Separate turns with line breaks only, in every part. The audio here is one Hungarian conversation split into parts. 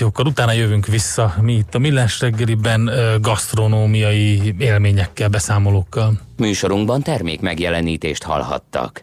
Utána jövünk vissza mi itt a Millás reggeliben gasztronómiai élményekkel, beszámolókkal.
Műsorunkban termék megjelenítést hallhattak.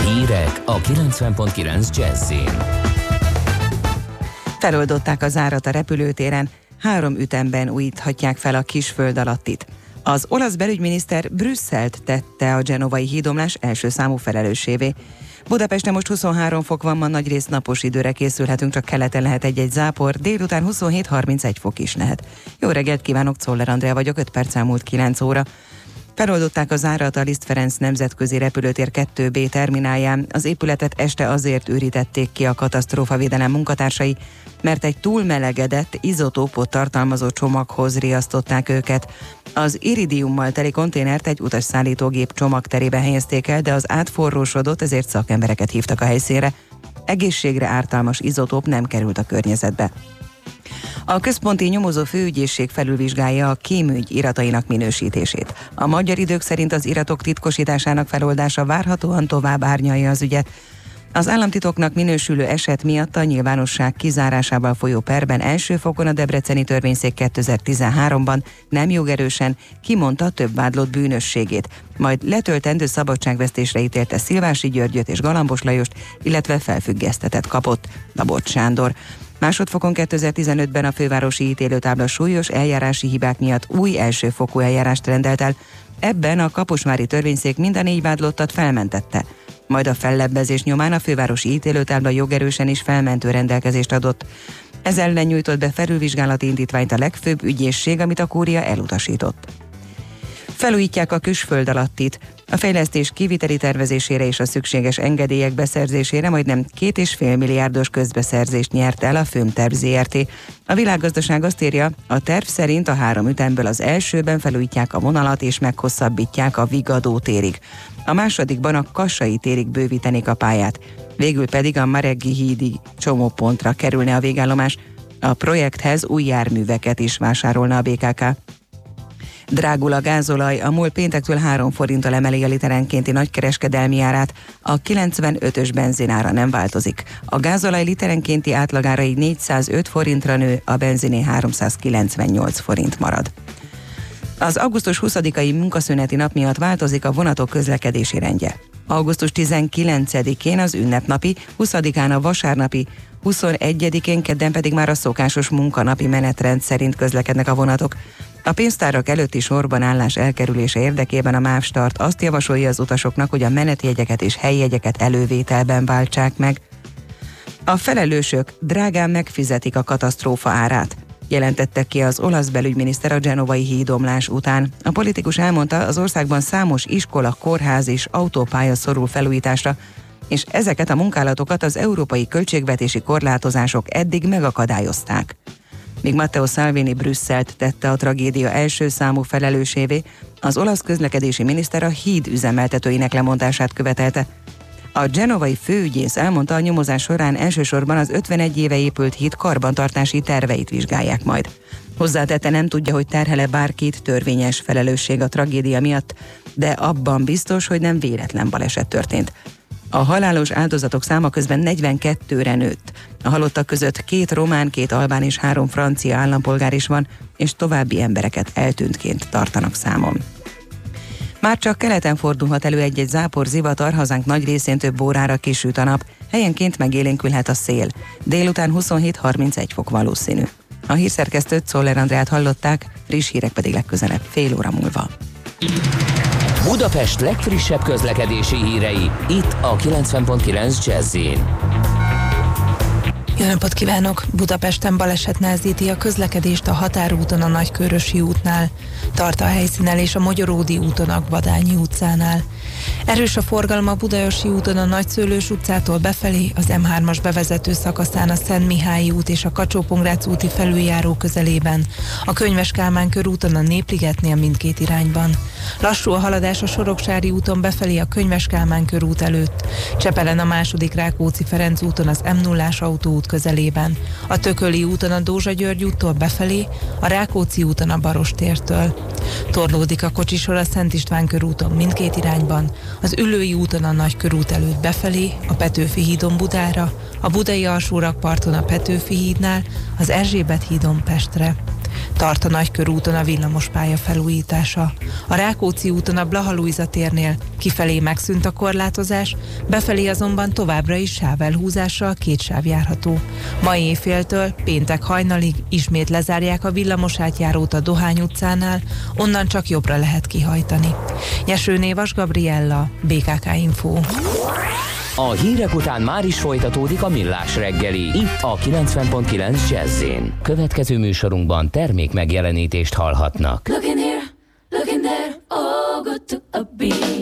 Hírek a 90.9 Jazzin.
Feloldották az árat a repülőtéren, három ütemben újíthatják fel a kisföld alattit. Az olasz belügyminiszter Brüsszelt tette a genovai hídomlás első számú felelősévé. Budapesten most 23 fok van, ma nagy rész napos időre készülhetünk, csak keleten lehet egy-egy zápor, délután 27-31 fok is lehet. Jó reggelt kívánok, Czoller Andrea vagyok, 5 perc elmúlt 9 óra. Feloldották az árat a Liszt Ferenc nemzetközi repülőtér 2B terminálján. Az épületet este azért őrítették ki a katasztrófavédelem munkatársai, mert egy túlmelegedett, izotópot tartalmazó csomaghoz riasztották őket. Az iridiummal teli konténert egy utasszállítógép csomagterébe helyezték el, de az átforrósodott, ezért szakembereket hívtak a helyszínre. Egészségre ártalmas izotóp nem került a környezetbe. A központi nyomozó főügyészség felülvizsgálja a kémügy iratainak minősítését. A magyar idők szerint az iratok titkosításának feloldása várhatóan tovább árnyalja az ügyet. Az államtitoknak minősülő eset miatt a nyilvánosság kizárásával folyó perben első fokon a Debreceni törvényszék 2013-ban nem jogerősen kimondta több vádlott bűnösségét, majd letöltendő szabadságvesztésre ítélte Szilvási Györgyöt és Galambos Lajost, illetve felfüggesztetet kapott Dabot Sándor. Másodfokon 2015-ben a fővárosi ítélőtábla súlyos eljárási hibák miatt új elsőfokú eljárást rendelt el. Ebben a Kaposvári törvényszék minden négy vádlottat felmentette. Majd a fellebbezés nyomán a fővárosi ítélőtábla jogerősen is felmentő rendelkezést adott. Ez ellen nyújtott be felülvizsgálati indítványt a legfőbb ügyészség, amit a kúria elutasított. Felújítják a küsföld alattit. A fejlesztés kiviteli tervezésére és a szükséges engedélyek beszerzésére majdnem két és fél milliárdos közbeszerzést nyert el a Főmterv ZRT. A világgazdaság azt írja, a terv szerint a három ütemből az elsőben felújítják a vonalat és meghosszabbítják a Vigadó térig. A másodikban a Kassai térig bővítenék a pályát. Végül pedig a Mareggi hídi csomópontra kerülne a végállomás. A projekthez új járműveket is vásárolna a BKK. Drágul a gázolaj, a MOL péntektől 3 forinttal emeli a literenkénti nagykereskedelmi árát, a 95-ös benzinára nem változik. A gázolaj literenkénti átlagára így 405 forintra nő, a benziné 398 forint marad. Az augusztus 20-ai munkaszüneti nap miatt változik a vonatok közlekedési rendje. Augusztus 19-én az ünnepnapi, 20-án a vasárnapi, 21-én kedden pedig már a szokásos munkanapi menetrend szerint közlekednek a vonatok. A pénztárak előtti sorban állás elkerülése érdekében a MÁV Start azt javasolja az utasoknak, hogy a menetjegyeket és helyjegyeket elővételben váltsák meg. A felelősök drágán megfizetik a katasztrófa árát jelentette ki az olasz belügyminiszter a genovai hídomlás után. A politikus elmondta, az országban számos iskola, kórház és autópálya szorul felújításra, és ezeket a munkálatokat az európai költségvetési korlátozások eddig megakadályozták míg Matteo Salvini Brüsszelt tette a tragédia első számú felelősévé, az olasz közlekedési miniszter a híd üzemeltetőinek lemondását követelte. A genovai főügyész elmondta a nyomozás során elsősorban az 51 éve épült híd karbantartási terveit vizsgálják majd. Hozzátette nem tudja, hogy terhele bárkit törvényes felelősség a tragédia miatt, de abban biztos, hogy nem véletlen baleset történt. A halálos áldozatok száma közben 42-re nőtt. A halottak között két román, két albán és három francia állampolgár is van, és további embereket eltűntként tartanak számon. Már csak keleten fordulhat elő egy-egy zápor zivatar, hazánk nagy részén több órára kisüt a nap, helyenként megélénkülhet a szél. Délután 27-31 fok valószínű. A hírszerkesztőt Szoller Andrát hallották, friss hírek pedig legközelebb fél óra múlva.
Budapest legfrissebb közlekedési hírei, itt a 90.9 jazz
Jó napot kívánok! Budapesten baleset nehezíti a közlekedést a határúton a Nagykörösi útnál, tart a helyszínen és a Magyaródi úton a Badányi utcánál. Erős a forgalom a Budajosi úton a Nagyszőlős utcától befelé, az M3-as bevezető szakaszán a Szent Mihályi út és a kacsó úti felüljáró közelében, a Könyves Kálmán körúton a Népligetnél mindkét irányban. Lassú a haladás a Soroksári úton befelé a Könyves Kálmán körút előtt, Csepelen a második Rákóczi Ferenc úton az m 0 autóút közelében, a Tököli úton a Dózsa György úttól befelé, a Rákóczi úton a Barostértől. Torlódik a kocsisor a Szent István körúton mindkét irányban, az Ülői úton a Nagy körút előtt befelé, a Petőfi hídon Budára, a Budai alsórakparton a Petőfi hídnál, az Erzsébet hídon Pestre. Tart a Nagykörúton a villamospálya felújítása. A Rákóczi úton a Blaha térnél kifelé megszűnt a korlátozás, befelé azonban továbbra is sávelhúzással két sáv járható. Ma éjféltől péntek hajnalig ismét lezárják a villamos átjárót a Dohány utcánál, onnan csak jobbra lehet kihajtani. Nyeső Névas Gabriella, BKK Info.
A hírek után már is folytatódik a millás reggeli, itt a 90.9 jazz Következő műsorunkban termék megjelenítést hallhatnak. Looking here, looking there, oh good to a beat.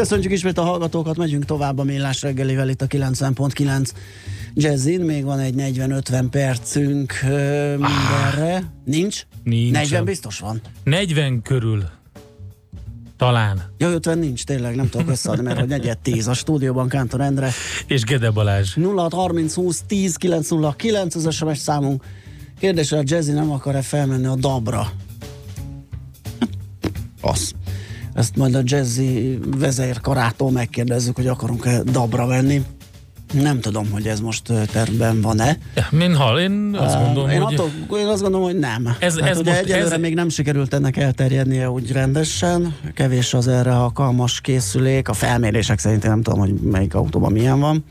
Köszönjük ismét a hallgatókat, megyünk tovább a millás reggelivel itt a 90.9 Jazzin, még van egy 40-50 percünk ö, mindenre. Ah, Nincs?
Nincs.
40 biztos van.
40 körül. Talán.
Ja, 50 nincs, tényleg nem tudok összeadni, mert hogy negyed 10 a stúdióban Kántor Endre.
És Gede Balázs.
0630 20 10 909 az SMS számunk. Kérdésre a Jazzy nem akar-e felmenni a Dabra? Az. Ezt majd a Jazzy vezérkarától megkérdezzük, hogy akarunk-e Dabra venni. Nem tudom, hogy ez most tervben van-e.
Min hal, én azt gondolom,
én,
hogy...
attól, én azt gondolom, hogy nem.
Ez-
hát
ez
ugye
most-
egyelőre
ez-
még nem sikerült ennek elterjednie úgy rendesen. Kevés az erre alkalmas készülék. A felmérések szerint én nem tudom, hogy melyik autóban milyen van.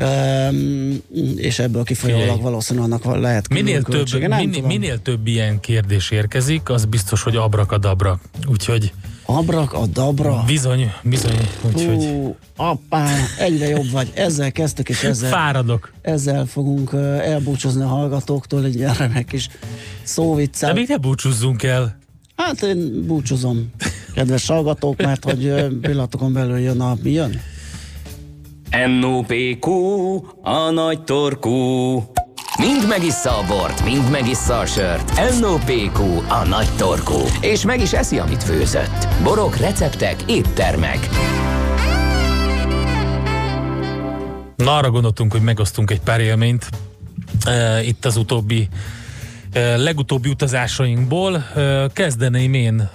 Um, és ebből kifolyólag valószínűleg annak van- lehet
Minél több, minél, minél több ilyen kérdés érkezik, az biztos, hogy abrakadabra. Úgyhogy
Abrak a dabra.
bizony, bizony, úgyhogy
Hú, appá, egyre jobb vagy. Ezzel kezdtük, és ezzel,
fáradok.
ezzel fogunk elbúcsúzni a hallgatóktól, egy ilyen remek kis
De
szóviccel.
még ne búcsúzzunk el.
Hát én búcsúzom, kedves hallgatók, mert hogy pillanatokon belül jön a... Mi jön?
NOPQ, a nagy torkú. Mind megissza a bort, mind megissza a sört. NOPQ, a nagy torkú. És meg is eszi, amit főzött. Borok, receptek, éttermek.
Na, arra gondoltunk, hogy megosztunk egy pár élményt uh, itt az utóbbi uh, legutóbbi utazásainkból. Uh, kezdeném én,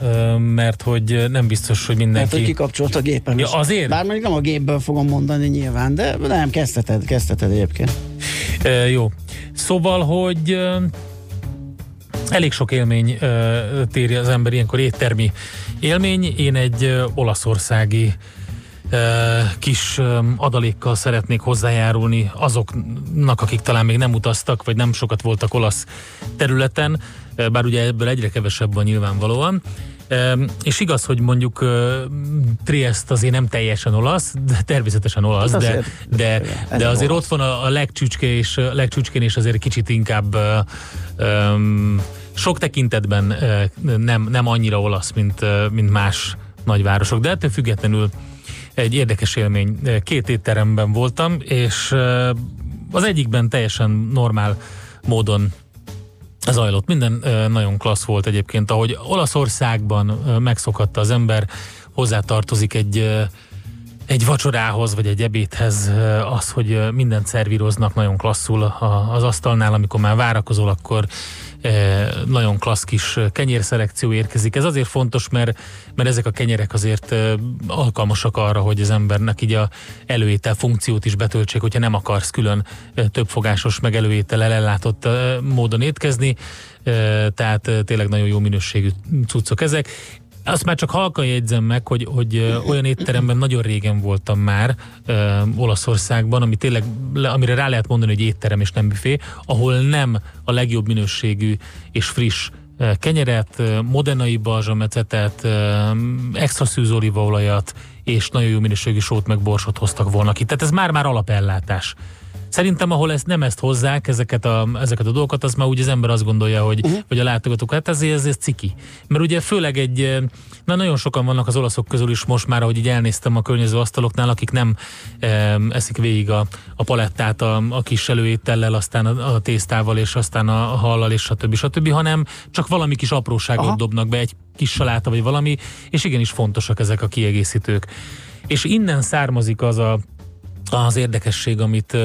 mert hogy nem biztos, hogy
Mert hogy
mindenki...
kikapcsolt a gépem
Ja,
is.
azért?
Bár még nem a gépből fogom mondani nyilván, de nem, kezdheted, kezdheted egyébként.
Uh, jó. Szóval, hogy uh, elég sok élmény uh, téri az ember ilyenkor éttermi élmény. Én egy uh, olaszországi kis adalékkal szeretnék hozzájárulni azoknak, akik talán még nem utaztak, vagy nem sokat voltak olasz területen, bár ugye ebből egyre kevesebb van nyilvánvalóan. És igaz, hogy mondjuk Triest azért nem teljesen olasz, de természetesen olasz,
Hát
de,
azért-
de, de azért
olasz.
ott van a, a legcsücske és a legcsücskén és azért kicsit inkább um, sok tekintetben nem, nem annyira olasz, mint, mint más nagyvárosok, de ettől függetlenül egy érdekes élmény. Két étteremben voltam, és az egyikben teljesen normál módon zajlott. Minden nagyon klassz volt egyébként, ahogy Olaszországban megszokhatta az ember, hozzátartozik egy egy vacsorához, vagy egy ebédhez az, hogy mindent szervíroznak nagyon klasszul az asztalnál, amikor már várakozol, akkor nagyon klassz kis kenyérszelekció érkezik. Ez azért fontos, mert, mert ezek a kenyerek azért alkalmasak arra, hogy az embernek így a előétel funkciót is betöltsék, hogyha nem akarsz külön többfogásos meg előétel ellátott módon étkezni, tehát tényleg nagyon jó minőségű cuccok ezek. Azt már csak halkan jegyzem meg, hogy, hogy olyan étteremben nagyon régen voltam már ö, Olaszországban, ami tényleg, le- amire rá lehet mondani, hogy étterem és nem büfé, ahol nem a legjobb minőségű és friss kenyeret, modenai balzsamecetet, extra szűz olívaolajat és nagyon jó minőségű sót meg borsot hoztak volna ki. Tehát ez már-már alapellátás. Szerintem, ahol ezt nem ezt hozzák, ezeket a, ezeket a dolgokat, az már úgy az ember azt gondolja, hogy, uh-huh. hogy a látogatók, hát ezért ez, ez ciki. Mert ugye főleg egy, eh, na nagyon sokan vannak az olaszok közül is most már, ahogy így elnéztem a környező asztaloknál, akik nem eh, eszik végig a, a palettát a, a kis előétellel, aztán a, a tésztával, és aztán a, hallal, és stb. stb., hanem csak valami kis apróságot.
Aha.
dobnak be, egy kis saláta vagy valami, és igenis fontosak ezek a kiegészítők. És innen származik az a az érdekesség, amit,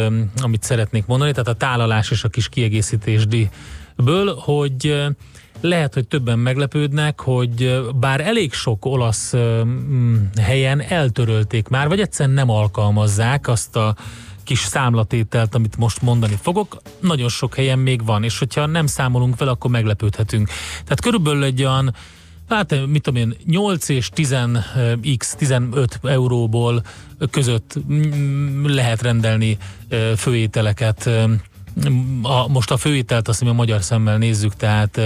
amit szeretnék mondani, tehát a tálalás és a kis kiegészítésdiből, hogy lehet, hogy többen meglepődnek, hogy bár elég sok olasz helyen eltörölték már, vagy egyszerűen nem alkalmazzák azt a kis számlatételt, amit most mondani fogok, nagyon sok helyen még van, és hogyha nem számolunk vele, akkor meglepődhetünk. Tehát körülbelül egy olyan hát mit tudom én, 8 és 10x, 15 euróból között mm, lehet rendelni főételeket a, most a főételt azt a magyar szemmel nézzük, tehát,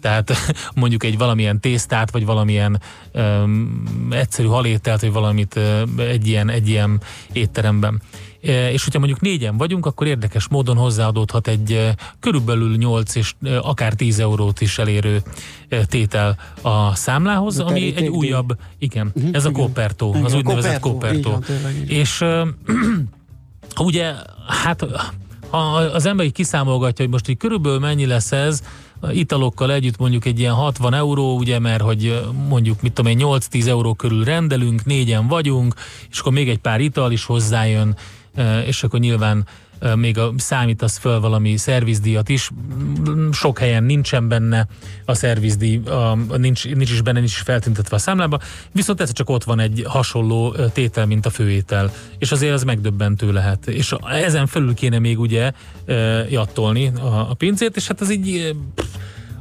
tehát mondjuk egy valamilyen tésztát, vagy valamilyen um, egyszerű halételt, vagy valamit egy ilyen, egy ilyen étteremben. És hogyha mondjuk négyen vagyunk, akkor érdekes módon hozzáadódhat egy körülbelül 8 és akár 10 eurót is elérő tétel a számlához, a ami egy újabb, igen, uh-huh, ez a Kopertó, az úgynevezett Kopertó. És ugye, hát ha az ember így kiszámolgatja, hogy most így körülbelül mennyi lesz ez, italokkal együtt mondjuk egy ilyen 60 euró, ugye, mert hogy mondjuk, mit tudom én, 8-10 euró körül rendelünk, négyen vagyunk, és akkor még egy pár ital is hozzájön, és akkor nyilván még a, számítasz föl valami szervizdíjat is, sok helyen nincsen benne a szervizdíj, a, nincs, nincs is benne, nincs is feltüntetve a számlába, viszont ez csak ott van egy hasonló tétel, mint a főétel, és azért az megdöbbentő lehet. És ezen felül kéne még ugye jattolni a, a pincét, és hát az így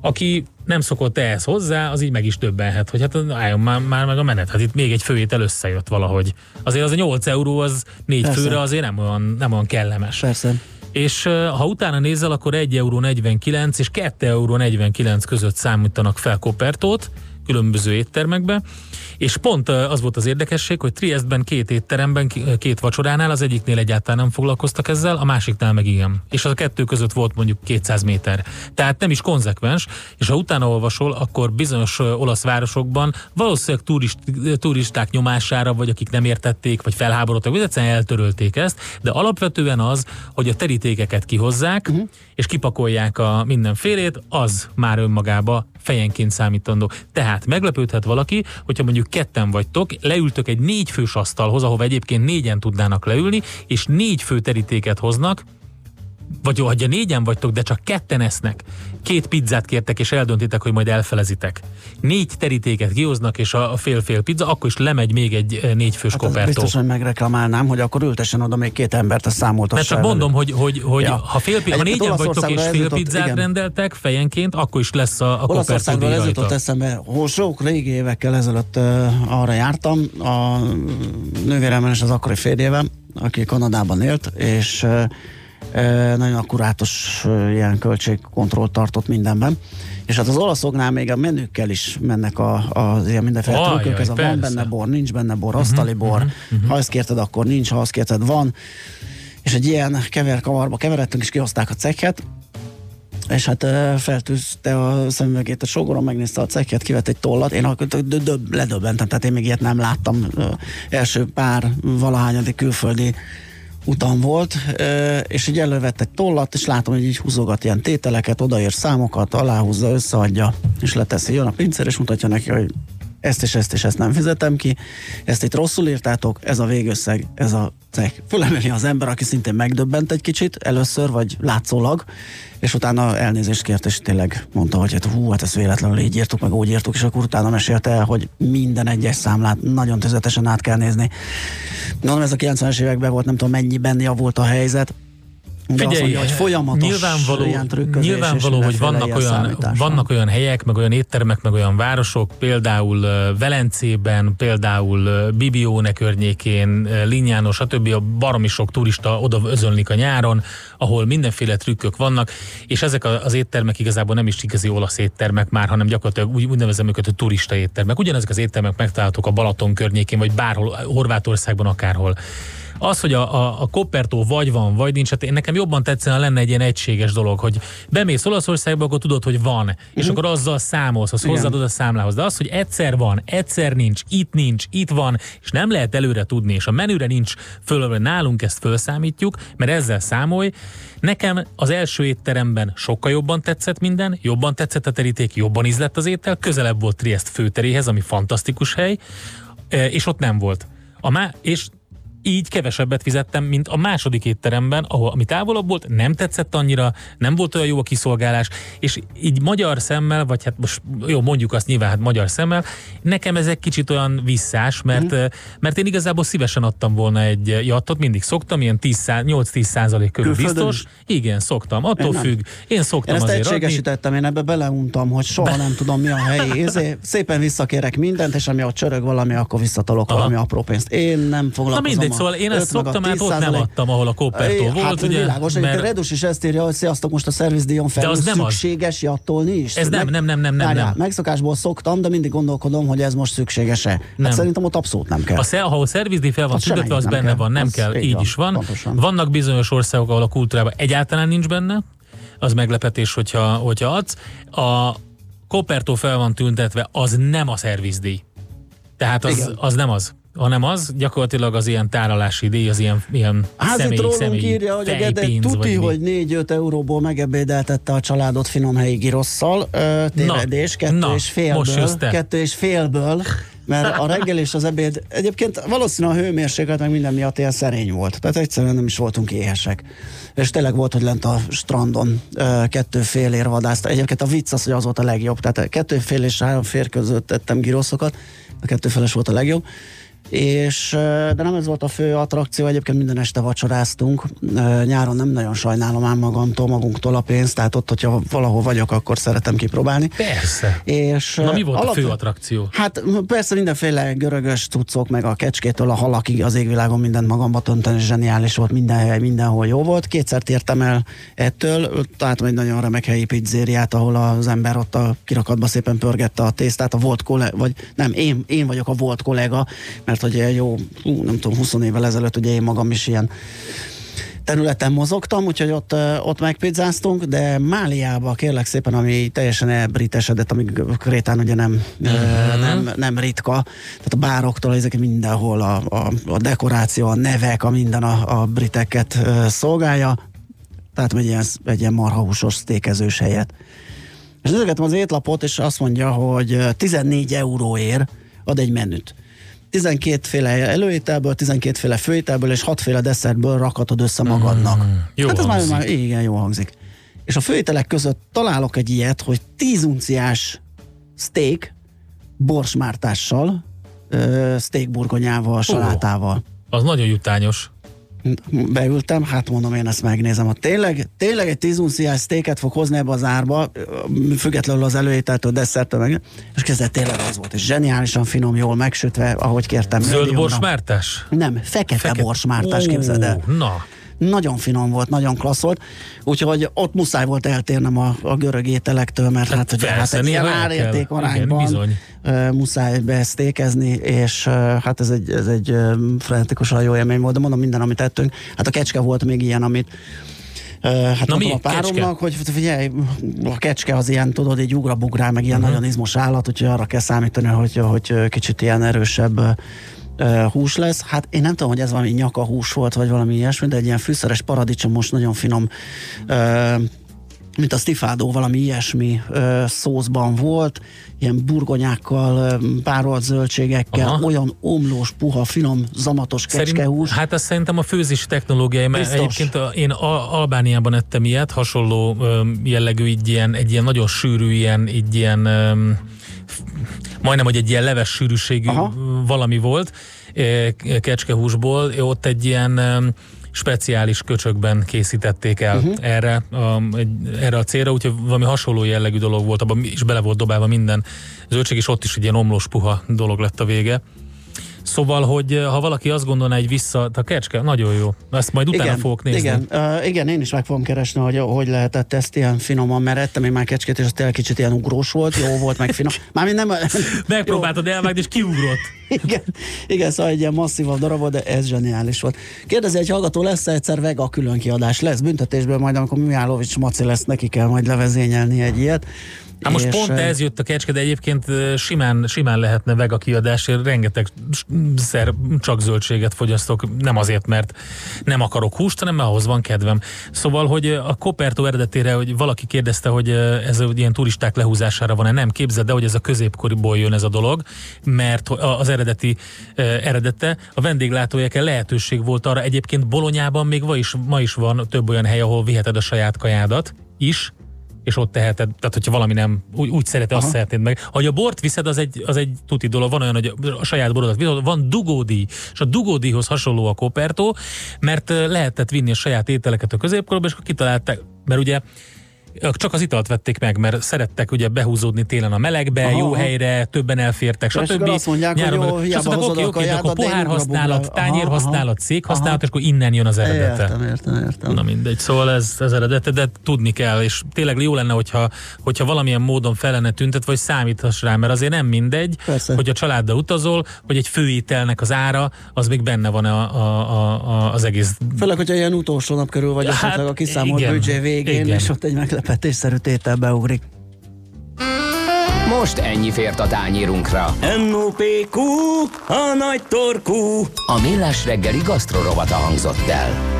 aki nem szokott ehhez hozzá, az így meg is döbbenhet, hogy hát álljon már, már meg a menet. Hát itt még egy főétel összejött valahogy. Azért az a 8 euró, az négy Persze. főre azért nem olyan, nem olyan kellemes.
Persze.
És ha utána nézel, akkor 1 euró 49 és 2 euró 49 között számítanak fel kopertót különböző éttermekbe, és pont az volt az érdekesség, hogy Triestben két étteremben, két vacsoránál, az egyiknél egyáltalán nem foglalkoztak ezzel, a másiknál meg igen. És az a kettő között volt mondjuk 200 méter. Tehát nem is konzekvens, és ha utána olvasol, akkor bizonyos olasz városokban valószínűleg turist, turisták nyomására, vagy akik nem értették, vagy felháborodtak, vagy egyszerűen eltörölték ezt, de alapvetően az, hogy a terítékeket kihozzák, uh-huh. és kipakolják a mindenfélét, az már önmagába fejenként számítandó. Tehát meglepődhet valaki, hogyha mondjuk ketten vagytok, leültök egy négy fős asztalhoz, ahova egyébként négyen tudnának leülni, és négy fő terítéket hoznak, vagy ha négyen vagytok, de csak ketten esznek, két pizzát kértek, és eldöntitek, hogy majd elfelezitek. Négy terítéket kihoznak, és a fél-fél pizza, akkor is lemegy még egy eh, négyfős hát kopertó.
Biztos, hogy megreklamálnám, hogy akkor ültessen oda még két embert, a számoltass
Mert csak mondom, hogy, hogy, hogy ja. ha, fél, ha négyen vagytok és fél pizzát igen. rendeltek fejenként, akkor is lesz a, a kopertó
ez jutott eszembe, sok régi évekkel ezelőtt uh, arra jártam, a nővéremben és az akkori férjével, aki Kanadában élt, és uh, nagyon akkurátus ilyen költségkontrollt tartott mindenben. És hát az olaszoknál még a menükkel is mennek a, a ilyen mindenféle oh, trükkök, ez a van benne bor, nincs benne bor, mhm, asztali uh-huh, bor, uh-huh. ha ezt kérted, akkor nincs, ha azt kérted, van. És egy ilyen kever-kavarba keveredtünk, és kihozták a cekket, és hát feltűzte a szemüvegét a sogoron, megnézte a cekket, kivett egy tollat, én ledöbbentem, tehát én még ilyet nem láttam. Első pár valahányadik külföldi utam volt, és így elővett egy tollat, és látom, hogy így húzogat ilyen tételeket, odaér számokat, aláhúzza, összeadja, és leteszi. Jön a pincér, és mutatja neki, hogy ezt és ezt és ezt nem fizetem ki, ezt itt rosszul írtátok, ez a végösszeg, ez a cek. Fölemeli az ember, aki szintén megdöbbent egy kicsit először, vagy látszólag, és utána elnézést kért, és tényleg mondta, hogy hát hú, hát ezt véletlenül így írtuk, meg úgy írtuk, és akkor utána mesélte el, hogy minden egyes számlát nagyon tüzetesen át kell nézni. Mondom, ez a 90-es években volt, nem tudom mennyiben javult a helyzet, Figyelj, mondja, hogy folyamatos
nyilvánvaló, ilyen nyilvánvaló hogy vannak olyan, vannak olyan helyek, meg olyan éttermek, meg olyan városok, például Velencében, például Bibióne környékén, Linyános, stb. a baromi sok turista oda özönlik a nyáron, ahol mindenféle trükkök vannak, és ezek az éttermek igazából nem is igazi olasz éttermek már, hanem gyakorlatilag úgy, úgy nevezem őket, hogy turista éttermek. Ugyanezek az éttermek megtalálhatók a Balaton környékén, vagy bárhol, Horvátországban akárhol. Az, hogy a, a, a Kopertó vagy van, vagy nincs, hát én nekem jobban tetszene lenne egy ilyen egységes dolog, hogy bemész Olaszországba, akkor tudod, hogy van, uh-huh. és mhm. akkor azzal számolsz, az hozzáadod a számlához. De az, hogy egyszer van, egyszer nincs, itt nincs, itt van, és nem lehet előre tudni, és a menüre nincs föl, nálunk ezt felszámítjuk, mert ezzel számolj. Nekem az első étteremben sokkal jobban tetszett minden, jobban tetszett a teríték, jobban ízlett az étel, közelebb volt Triest főteréhez, ami fantasztikus hely, e, és ott nem volt. A má- és így kevesebbet fizettem, mint a második étteremben, ahol ami távolabb volt, nem tetszett annyira, nem volt olyan jó a kiszolgálás, és így magyar szemmel, vagy hát most jó, mondjuk azt nyilván hát magyar szemmel, nekem ez egy kicsit olyan visszás, mert, mm. mert én igazából szívesen adtam volna egy jattot, mindig szoktam, ilyen 8-10 százalék körül Külföldön biztos. Igen, szoktam, attól én függ. Én szoktam
én ezt
azért
egységesítettem, én ebbe beleuntam, hogy soha Be... nem tudom mi a helyi. Ezért szépen visszakérek mindent, és ami ott csörög valami, akkor visszatolok Aha. valami apró pénzt. Én nem foglalkozom
mindegy, szóval én ezt szoktam, hát ott nem adtam, ahol a Koppertó
hát,
volt. Ugye,
világos, mert... Redus is ezt írja, hogy sziasztok, most a szervizdíjon felül de az nem szükséges az. is.
Ez nem, nem, nem, nem, nem, nem.
Megszokásból szoktam, de mindig gondolkodom, hogy ez most szükséges-e. Hát szerintem ott abszolút nem kell.
A szer, ahol a szervizdíj fel van tüntetve, az benne van, nem kell, így is van. Vannak bizonyos országok, ahol a kultúrában egyáltalán nincs benne, az meglepetés, hogyha, hogyha adsz. A Kopertó fel van tüntetve, az nem a szervizdíj. Tehát az, az nem az hanem az gyakorlatilag az ilyen tárolási díj, az ilyen, ilyen
hát személy, személy írja, hogy a Gede tuti, hogy 4-5 euróból megebédeltette a családot finom helyi girosszal, tévedés, kettő na, és félből, kettő és félből, mert a reggel és az ebéd egyébként valószínűleg a hőmérséklet meg minden miatt ilyen szerény volt. Tehát egyszerűen nem is voltunk éhesek. És tényleg volt, hogy lent a strandon kettő fél ér vadászta. Egyébként a vicc az, hogy az volt a legjobb. Tehát kettő fél és három fér között tettem giroszokat, a kettő feles volt a legjobb és, de nem ez volt a fő attrakció, egyébként minden este vacsoráztunk. Nyáron nem nagyon sajnálom ám magamtól, magunktól a pénzt, tehát ott, hogyha valahol vagyok, akkor szeretem kipróbálni.
Persze. És Na mi volt alap... a fő attrakció?
Hát persze mindenféle görögös cuccok, meg a kecskétől a halakig az égvilágon mindent magamba tönteni, zseniális volt, minden hely, mindenhol jó volt. Kétszer tértem el ettől, tehát egy nagyon remek helyi pizzériát, ahol az ember ott a kirakatba szépen pörgette a tésztát, a volt kollega, vagy nem, én, én vagyok a volt kollega, mert mert hogy jó, nem tudom, 20 évvel ezelőtt ugye én magam is ilyen területen mozogtam, úgyhogy ott, ott megpizzáztunk, de Máliába kérlek szépen, ami teljesen elbritesedett, ami Krétán ugye nem, uh-huh. nem, nem ritka, tehát a bároktól ezek mindenhol a, a, a dekoráció, a nevek, a minden a, a briteket szolgálja, tehát egy ilyen, egy ilyen marhahúsos sztékezős helyet. És nézegetem az étlapot, és azt mondja, hogy 14 euróért ad egy menüt. 12 féle előételből, 12 féle főételből és 6 féle desszertből rakhatod össze magadnak. Mm,
jó hát ez
már, már, igen, jó hangzik. És a főételek között találok egy ilyet, hogy 10 unciás steak borsmártással, steak burgonyával, salátával.
Az nagyon jutányos
beültem, hát mondom, én ezt megnézem. Ha tényleg, tényleg egy 10 unciás sztéket fog hozni ebbe az árba, függetlenül az előételtől, desszertől, meg, és kezdett tényleg az volt, és zseniálisan finom, jól megsütve, ahogy kértem.
Zöld borsmártás?
Nem, fekete, fekete. borsmártás, képzeld el.
Na.
Nagyon finom volt, nagyon klassz volt, úgyhogy ott muszáj volt eltérnem a, a görög ételektől, mert hát, ugye, hát egy ilyen árérték arányban uh, muszáj besztékezni, és uh, hát ez egy, ez egy uh, frenetikusan jó élmény volt, de mondom minden, amit tettünk. Hát a kecske volt még ilyen, amit hát Na mi? a páromnak, kecske? hogy figyelj, a kecske az ilyen, tudod, egy ugrabugrál, meg ilyen uh-huh. nagyon izmos állat, úgyhogy arra kell számítani, hogy, hogy kicsit ilyen erősebb hús lesz. Hát én nem tudom, hogy ez valami nyaka hús volt, vagy valami ilyesmi, de egy ilyen fűszeres paradicsomos, nagyon finom mint a stifádó, valami ilyesmi ö, szószban volt, ilyen burgonyákkal, párolt zöldségekkel, Aha. olyan omlós, puha, finom, zamatos kecskehús.
hát azt szerintem a főzés technológiai, mert Biztos. egyébként a, én a, Albániában ettem ilyet, hasonló ö, jellegű, így ilyen, egy ilyen nagyon sűrű, ilyen, így ilyen ö, majdnem, hogy egy ilyen leves sűrűségű Aha. valami volt, kecskehúsból, ott egy ilyen speciális köcsökben készítették el uh-huh. erre, a, egy, erre a célra, úgyhogy valami hasonló jellegű dolog volt, abban is bele volt dobálva minden zöldség, és ott is egy ilyen omlós puha dolog lett a vége. Szóval, hogy eh, ha valaki azt gondolná, hogy vissza, a kecske, nagyon jó. Ezt majd utána igen, fogok nézni.
Igen, uh, igen, én is meg fogom keresni, hogy hogy lehetett ezt ilyen finoman, mert ettem én már kecskét, és az tényleg kicsit ilyen ugrós volt, jó volt, meg finom. Mármint nem...
Megpróbáltad elvágni, és kiugrott.
igen, igen, szóval egy ilyen masszívabb darab, de ez zseniális volt. Kérdezi egy hallgató, lesz egyszer vega külön kiadás? Lesz büntetésből majd, amikor Mihálovics Maci lesz, neki kell majd levezényelni egy ilyet.
Hát most pont ez jött a kecske, de egyébként simán, simán lehetne vega kiadás, rengeteg szer csak zöldséget fogyasztok, nem azért, mert nem akarok húst, hanem ahhoz van kedvem. Szóval, hogy a Kopertó eredetére, hogy valaki kérdezte, hogy ez ilyen turisták lehúzására van-e, nem képzeld, de hogy ez a középkoriból jön ez a dolog, mert az eredeti eredete. A vendéglátójelken lehetőség volt arra, egyébként Bolonyában még ma is, ma is van több olyan hely, ahol viheted a saját kajádat is, és ott teheted, tehát hogyha valami nem úgy, úgy szereti, azt szeretnéd meg. Hogy a bort viszed, az egy, az egy tuti dolog, van olyan, hogy a saját borodat viszed, van dugódi, és a dugódihoz hasonló a kopertó, mert lehetett vinni a saját ételeket a középkorban, és akkor kitalálták, mert ugye csak az italt vették meg, mert szerettek ugye behúzódni télen a melegbe, aha, jó helyre, többen elfértek, stb.
azt mondják, Nyáron hogy jó, hiába mondták, oké, oké,
akkor pohár használat, tányér használat, szék használat, és akkor innen jön az eredete.
Értem, értem, értem.
Na mindegy, szóval ez az eredete, de tudni kell, és tényleg jó lenne, hogyha, hogyha valamilyen módon fel lenne tüntet, vagy számíthass rá, mert azért nem mindegy, Persze. hogy a családdal utazol, hogy egy főételnek az ára, az még benne van a, a, a, a, az egész.
Főleg, hogyha ilyen utolsó nap körül vagy, hát, esetleg a kiszámolt büdzsé végén, igen. és ott egy meglepetésszerű tétel beugrik.
Most ennyi fért a tányírunkra.
M.O.P.Q. A nagy torkú.
A millás reggeli gasztrorovata hangzott el.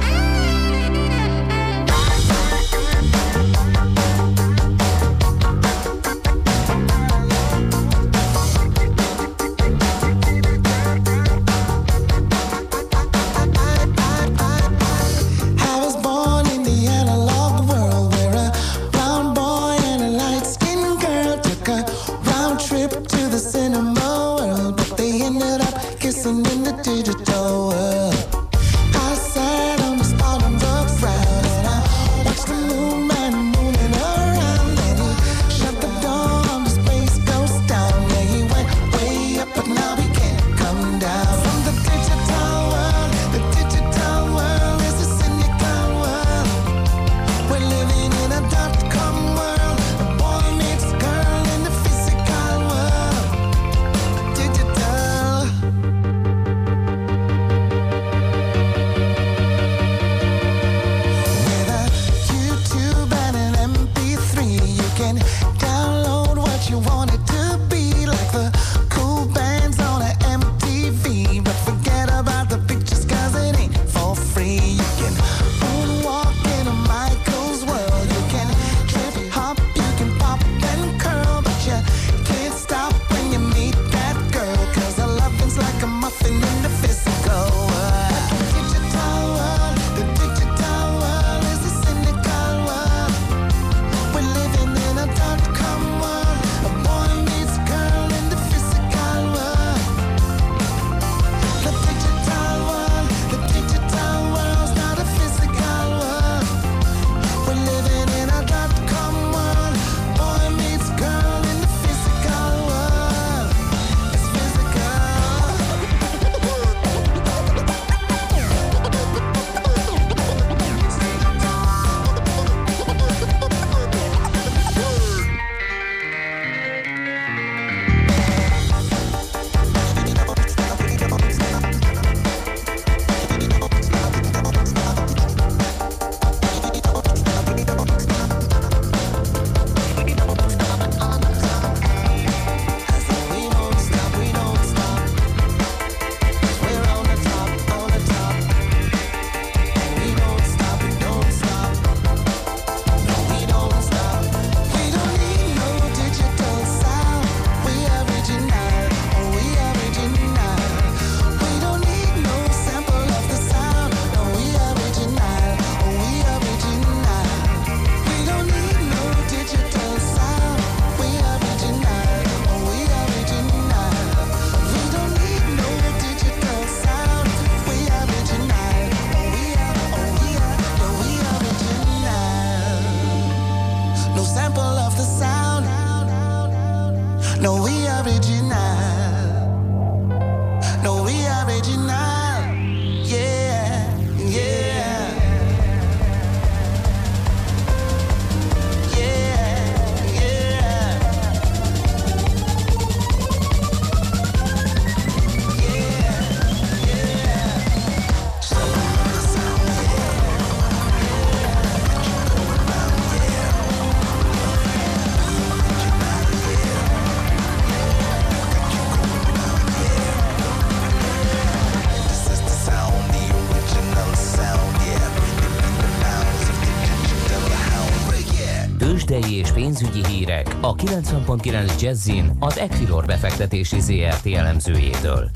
90.9 Jazzin az Equilor befektetési ZRT elemzőjétől.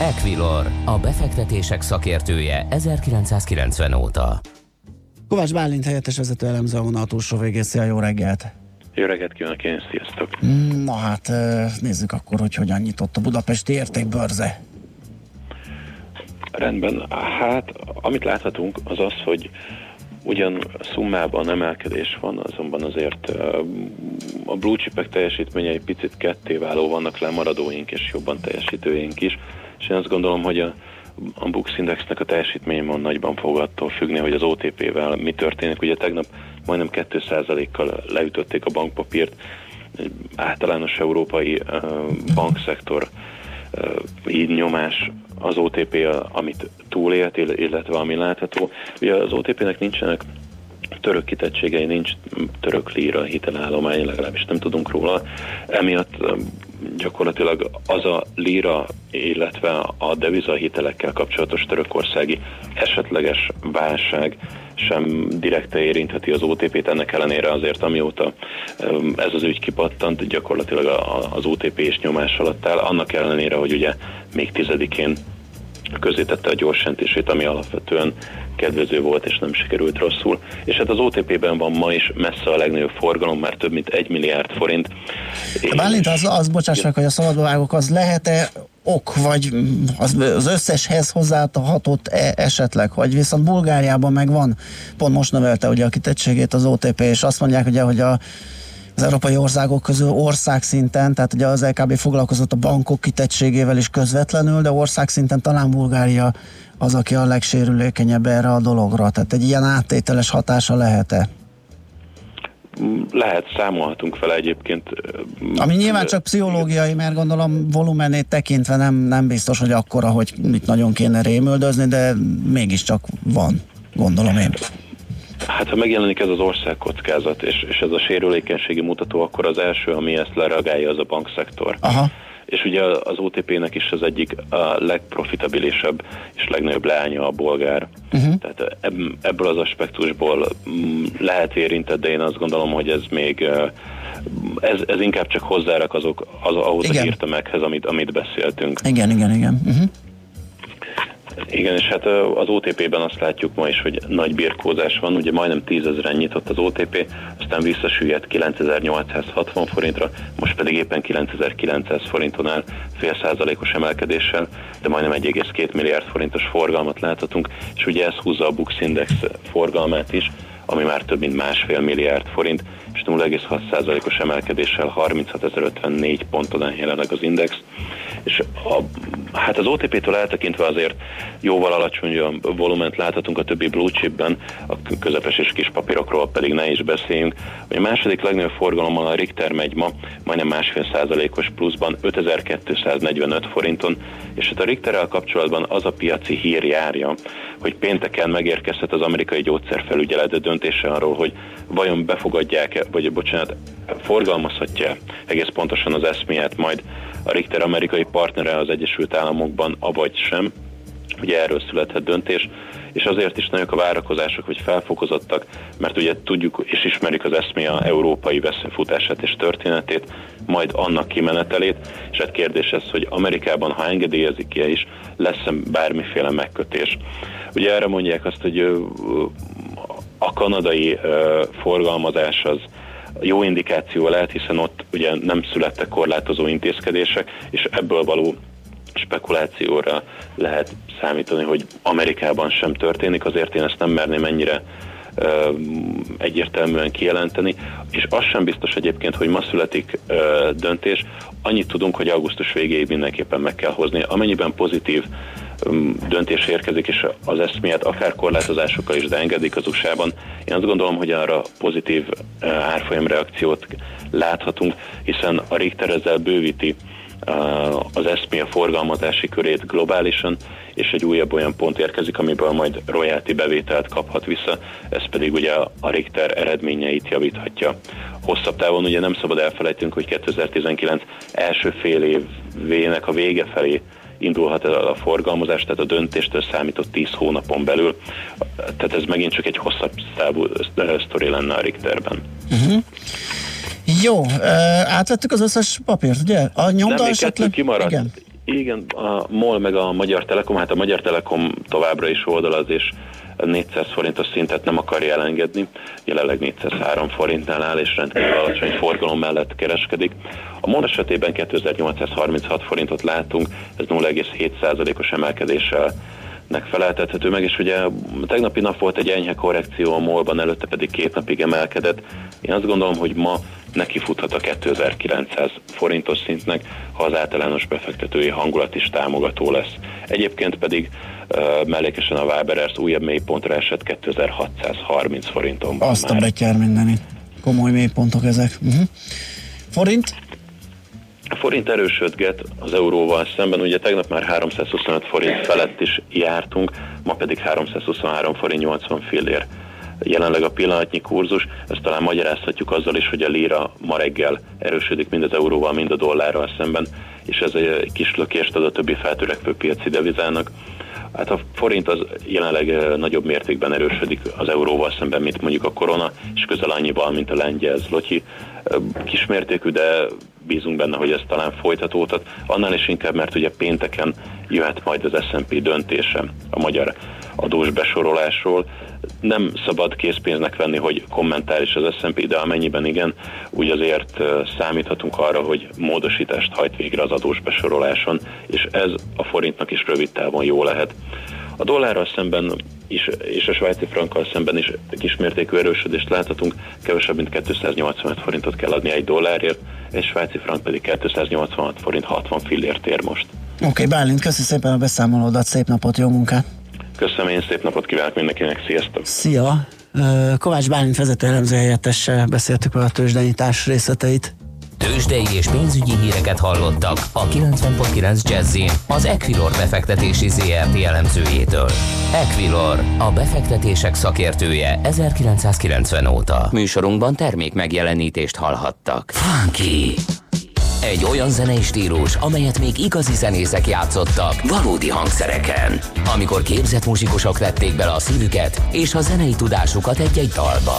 Equilor, a befektetések szakértője 1990 óta.
Kovács Bálint helyettes vezető elemző a vonal túlsó végén. Szia, jó reggelt!
Jó reggelt kívánok én, sziasztok!
Na hát nézzük akkor, hogy hogyan nyitott a budapesti értékbörze.
Rendben, hát amit láthatunk az az, hogy ugyan szummában emelkedés van, azonban azért a blue chipek teljesítménye picit kettéváló, vannak lemaradóink és jobban teljesítőink is, és én azt gondolom, hogy a, a Bux Indexnek a teljesítménye van nagyban fog attól függni, hogy az OTP-vel mi történik. Ugye tegnap majdnem 2%-kal leütötték a bankpapírt, általános európai bankszektor uh, így nyomás az OTP, amit túlélt, illetve ami látható. Ugye az OTP-nek nincsenek török kitettségei, nincs török líra hitelállomány, legalábbis nem tudunk róla. Emiatt gyakorlatilag az a líra, illetve a deviza hitelekkel kapcsolatos törökországi esetleges válság sem direkte érintheti az OTP-t, ennek ellenére azért amióta ez az ügy kipattant, gyakorlatilag az OTP is nyomás alatt áll, annak ellenére, hogy ugye még tizedikén közétette a gyorsentését, ami alapvetően kedvező volt, és nem sikerült rosszul. És hát az OTP-ben van ma is messze a legnagyobb forgalom, már több mint egy milliárd forint.
Bálint, az, az bocsáss meg, hogy a szabadvágok, az lehet-e ok, vagy az, az összeshez hozzáadhatott -e esetleg, vagy viszont Bulgáriában meg van, pont most növelte ugye a kitettségét az OTP, és azt mondják ugye, hogy a az európai országok közül országszinten, tehát ugye az LKB foglalkozott a bankok kitettségével is közvetlenül, de országszinten talán Bulgária az, aki a legsérülékenyebb erre a dologra. Tehát egy ilyen áttételes hatása lehet-e?
Lehet, számolhatunk vele egyébként.
Ami nyilván csak pszichológiai, mert gondolom volumenét tekintve nem, nem biztos, hogy akkora, hogy mit nagyon kéne rémüldözni, de mégiscsak van, gondolom én.
Hát ha megjelenik ez az országkockázat, és, és ez a sérülékenységi mutató, akkor az első, ami ezt lereagálja, az a bankszektor.
Aha.
És ugye az OTP-nek is az egyik a legprofitabilisebb és legnagyobb leánya a bolgár. Uh-huh. Tehát ebből az aspektusból mm, lehet érintett, de én azt gondolom, hogy ez még ez, ez inkább csak hozzárak azok, az, ahhoz igen. a hírtemekhez, amit, amit beszéltünk.
Igen, igen, igen. Uh-huh.
Igen, és hát az OTP-ben azt látjuk ma is, hogy nagy birkózás van, ugye majdnem 10 ezeren nyitott az OTP, aztán visszasüllyedt 9860 forintra, most pedig éppen 9900 forinton áll fél százalékos emelkedéssel, de majdnem 1,2 milliárd forintos forgalmat láthatunk, és ugye ez húzza a Bux Index forgalmát is, ami már több mint másfél milliárd forint, és 0,6%-os emelkedéssel 36.054 ponton áll jelenleg az index, és a, hát az OTP-től eltekintve azért jóval alacsonyabb volument láthatunk a többi blue chipben, a közepes és kis papírokról pedig ne is beszéljünk. A második legnagyobb forgalommal a Richter megy ma, majdnem másfél százalékos pluszban 5245 forinton, és hát a Richterrel kapcsolatban az a piaci hír járja, hogy pénteken megérkezhet az amerikai gyógyszerfelügyelet döntése arról, hogy vajon befogadják-e, vagy bocsánat, forgalmazhatja egész pontosan az eszméját majd a Richter amerikai partnere az Egyesült Államokban, avagy sem. Ugye erről születhet döntés, és azért is nagyok a várakozások, hogy felfokozottak, mert ugye tudjuk és ismerjük az eszméja európai veszélyfutását és történetét, majd annak kimenetelét, és hát kérdés ez, hogy Amerikában, ha engedélyezik ki is, lesz-e bármiféle megkötés. Ugye erre mondják azt, hogy a kanadai forgalmazás az jó indikáció lehet, hiszen ott ugye nem születtek korlátozó intézkedések, és ebből való spekulációra lehet számítani, hogy Amerikában sem történik, azért én ezt nem merném ennyire egyértelműen kijelenteni, és az sem biztos egyébként, hogy ma születik döntés. Annyit tudunk, hogy augusztus végéig mindenképpen meg kell hozni. Amennyiben pozitív döntés érkezik, és az eszmélet akár korlátozásokkal is, de engedik az USA-ban. Én azt gondolom, hogy arra pozitív árfolyam reakciót láthatunk, hiszen a Richter ezzel bővíti az eszmé a forgalmazási körét globálisan, és egy újabb olyan pont érkezik, amiből majd royalty bevételt kaphat vissza, ez pedig ugye a Richter eredményeit javíthatja. Hosszabb távon ugye nem szabad elfelejtünk, hogy 2019 első fél évének a vége felé indulhat el a forgalmazás, tehát a döntéstől számított 10 hónapon belül. Tehát ez megint csak egy hosszabb távú sztori lenne a Richterben.
Uh-huh. Jó, átvettük az összes papírt, ugye? A nyomda
Nem, még
esetleg?
kimaradt.
Igen.
Igen, a MOL meg a Magyar Telekom, hát a Magyar Telekom továbbra is oldalaz, és 400 forintos szintet nem akarja elengedni, jelenleg 403 forintnál áll, és rendkívül alacsony forgalom mellett kereskedik. A MOL esetében 2836 forintot látunk, ez 0,7%-os emelkedéssel nek feleltethető meg, és ugye tegnapi nap volt egy enyhe korrekció a molban, előtte pedig két napig emelkedett. Én azt gondolom, hogy ma neki futhat a 2900 forintos szintnek, ha az általános befektetői hangulat is támogató lesz. Egyébként pedig uh, mellékesen a Waberers újabb mélypontra esett 2630 forinton.
Azt a
már.
betyár mindenit. Komoly mélypontok ezek. Uh-huh. Forint?
A forint erősödget az euróval szemben, ugye tegnap már 325 forint felett is jártunk, ma pedig 323 forint 80 fillér. Jelenleg a pillanatnyi kurzus, ezt talán magyarázhatjuk azzal is, hogy a lira ma reggel erősödik mind az euróval, mind a dollárral szemben, és ez egy kis lökést ad a többi feltörekvő piaci devizának. Hát a forint az jelenleg eh, nagyobb mértékben erősödik az euróval szemben, mint mondjuk a korona, és közel annyival, mint a lengyel zlotyi. Kismértékű, de bízunk benne, hogy ez talán folytatódhat. Annál is inkább, mert ugye pénteken jöhet majd az S&P döntése a magyar adós besorolásról. Nem szabad készpénznek venni, hogy kommentál is az S&P, de amennyiben igen, úgy azért számíthatunk arra, hogy módosítást hajt végre az adós besoroláson, és ez a forintnak is rövid távon jó lehet. A dollárral szemben is, és a svájci frankkal szemben is kismértékű erősödést láthatunk, kevesebb mint 285 forintot kell adni egy dollárért, egy svájci frank pedig 286 forint 60 fillért ér most.
Oké, okay, Bálint, köszi szépen a beszámolódat, szép napot, jó munkát!
Köszönöm, én szép napot kívánok mindenkinek, sziasztok!
Szia! Kovács Bálint vezető elemző helyettessel beszéltük a tőzsdenyítás részleteit.
Tőzsdei és pénzügyi híreket hallottak a 90.9 Jazzin az Equilor befektetési ZRT elemzőjétől. Equilor, a befektetések szakértője 1990 óta. Műsorunkban termék megjelenítést hallhattak. Funky! Egy olyan zenei stílus, amelyet még igazi zenészek játszottak valódi hangszereken. Amikor képzett muzsikusok vették bele a szívüket és a zenei tudásukat egy-egy dalba.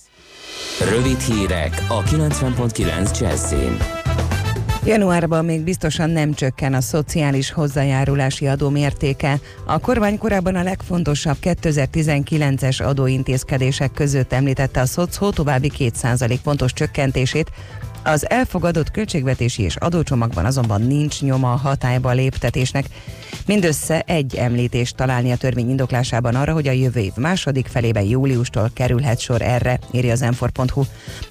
Rövid hírek a 90.9 Jazzin.
Januárban még biztosan nem csökken a szociális hozzájárulási adó mértéke. A kormány korábban a legfontosabb 2019-es adóintézkedések között említette a szocó további 2% pontos csökkentését, az elfogadott költségvetési és adócsomagban azonban nincs nyoma a hatályba léptetésnek. Mindössze egy említést találni a törvény indoklásában arra, hogy a jövő év második felében júliustól kerülhet sor erre, írja az m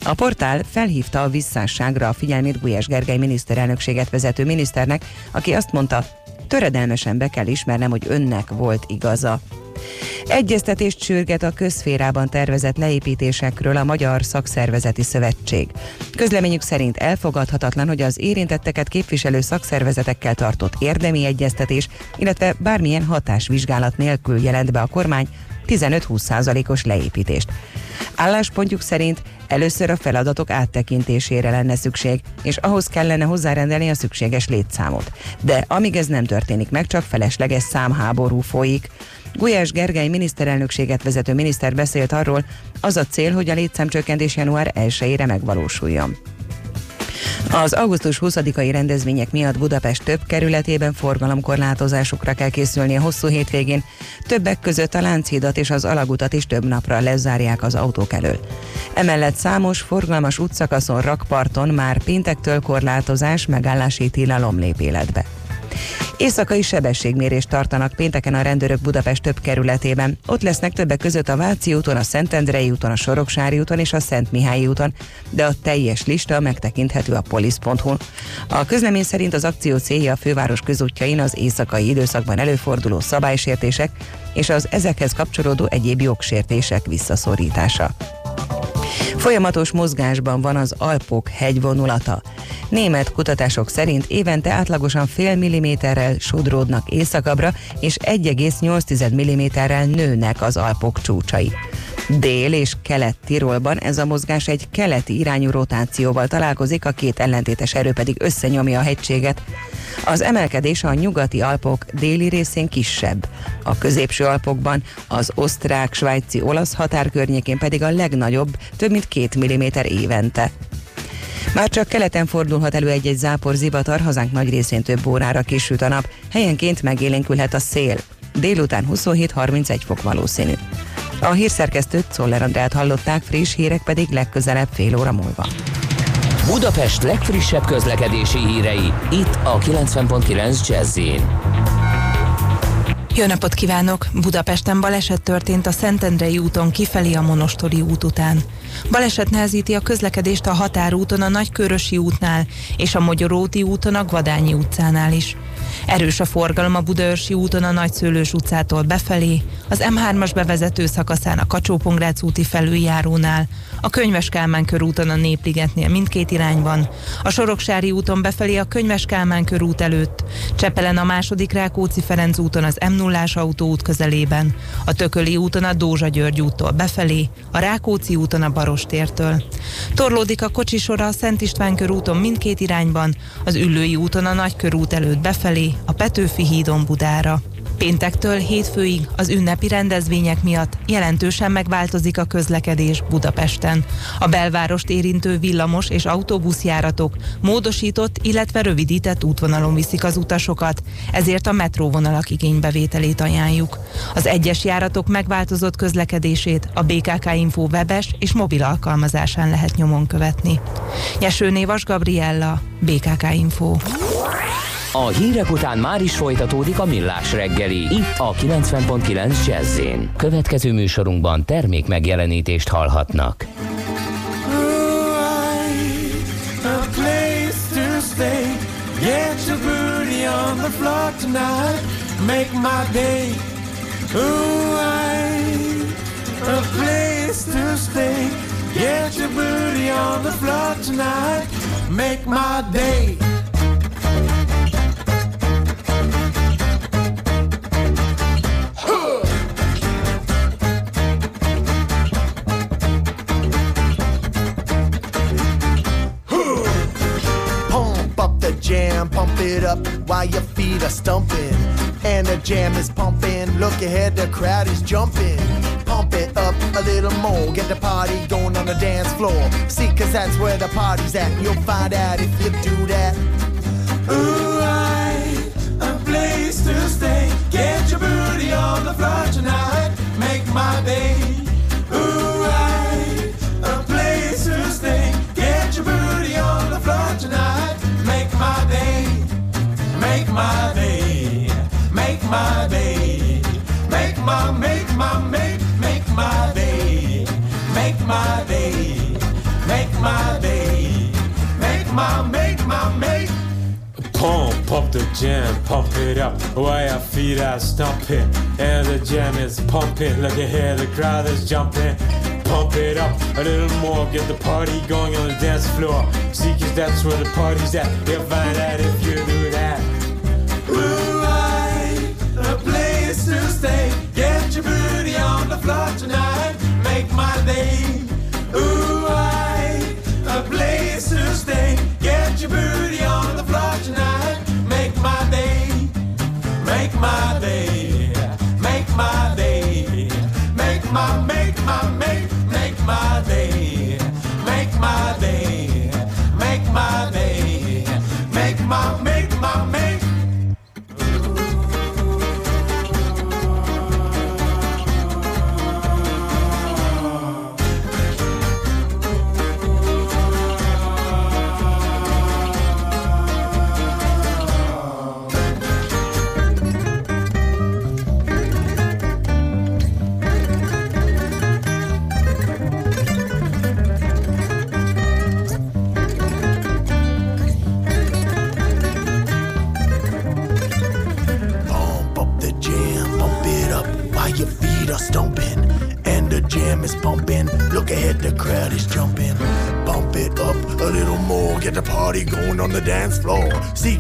A portál felhívta a visszásságra a figyelmét Gulyás Gergely miniszterelnökséget vezető miniszternek, aki azt mondta, töredelmesen be kell ismernem, hogy önnek volt igaza. Egyeztetést sürget a közférában tervezett leépítésekről a Magyar Szakszervezeti Szövetség. Közleményük szerint elfogadhatatlan, hogy az érintetteket képviselő szakszervezetekkel tartott érdemi egyeztetés, illetve bármilyen hatásvizsgálat nélkül jelent be a kormány 15-20%-os leépítést. Álláspontjuk szerint először a feladatok áttekintésére lenne szükség, és ahhoz kellene hozzárendelni a szükséges létszámot. De amíg ez nem történik meg, csak felesleges számháború folyik. Gulyás Gergely miniszterelnökséget vezető miniszter beszélt arról, az a cél, hogy a létszámcsökkentés január 1-ére megvalósuljon. Az augusztus 20-ai rendezvények miatt Budapest több kerületében forgalomkorlátozásokra kell készülni a hosszú hétvégén. Többek között a Lánchidat és az Alagutat is több napra lezárják az autók elől. Emellett számos forgalmas útszakaszon rakparton már péntektől korlátozás, megállási tilalom lép életbe. Éjszakai sebességmérést tartanak pénteken a rendőrök Budapest több kerületében. Ott lesznek többek között a Váci úton, a Szentendrei úton, a Soroksári úton és a Szent Mihályi úton, de a teljes lista megtekinthető a polisz.hu. A közlemény szerint az akció célja a főváros közútjain az éjszakai időszakban előforduló szabálysértések és az ezekhez kapcsolódó egyéb jogsértések visszaszorítása. Folyamatos mozgásban van az Alpok hegyvonulata. Német kutatások szerint évente átlagosan fél milliméterrel sodródnak északabbra, és 1,8 milliméterrel nőnek az Alpok csúcsai. Dél- és kelet-Tirolban ez a mozgás egy keleti irányú rotációval találkozik, a két ellentétes erő pedig összenyomja a hegységet. Az emelkedés a nyugati Alpok déli részén kisebb. A középső Alpokban, az osztrák-svájci olasz határ környékén pedig a legnagyobb, több mint két milliméter évente. Már csak keleten fordulhat elő egy-egy zápor zivatar, hazánk nagy részén több órára kisüt a nap, helyenként megélénkülhet a szél. Délután 27-31 fok valószínű. A hírszerkesztőt Szoller Andrát hallották, friss hírek pedig legközelebb fél óra múlva.
Budapest legfrissebb közlekedési hírei, itt a 90.9 jazz
jó napot kívánok! Budapesten baleset történt a Szentendrei úton kifelé a Monostori út után. Baleset nehezíti a közlekedést a határúton a Nagykörösi útnál és a Magyaróti úton a Gvadányi utcánál is. Erős a forgalom a Budaörsi úton a Nagyszőlős utcától befelé, az M3-as bevezető szakaszán a kacsó úti felüljárónál, a Könyves körúton a Népligetnél mindkét irányban, a Soroksári úton befelé a Könyves körút előtt, Csepelen a második Rákóczi Ferenc úton az m 0 autóút közelében, a Tököli úton a Dózsa György úttól befelé, a Rákóczi úton a Barostértől. Torlódik a kocsisora a Szent István körúton mindkét irányban, az Üllői úton a Nagykörút előtt befelé, a Petőfi hídon Budára. Péntektől hétfőig az ünnepi rendezvények miatt jelentősen megváltozik a közlekedés Budapesten. A belvárost érintő villamos és autóbuszjáratok módosított, illetve rövidített útvonalon viszik az utasokat, ezért a metróvonalak igénybevételét ajánljuk. Az egyes járatok megváltozott közlekedését a BKK Info webes és mobil alkalmazásán lehet nyomon követni. Nyesőné Vas Gabriella, BKK Info.
A hírek után már is folytatódik a millás reggeli. Itt a 90.9 jazz Következő műsorunkban termék megjelenítést hallhatnak. Get your booty on the floor tonight. Make my day. Up while your feet are stumping. And the jam is pumping. Look ahead, the crowd is jumping. Pump it up a little more. Get the party going on the dance floor. See, cause that's where the party's at. You'll find out if you do that. Ooh, I, a place to stay. Get your booty on the floor tonight. Make my day. My day, make my, make my, make. Pump up the jam, pump it up while your feet are stomping. And the jam is pumping, look ahead, the crowd is jumping. Pump it up a little more, get the party going on the dance floor. See, cause that's where the party's at. You'll find out if you do that. Ooh, I, a place to stay. Get your booty on the floor tonight. Make my day. Ooh, place to stay. Get your booty on the floor tonight. Make my day. Make my day. Make my day. Make my,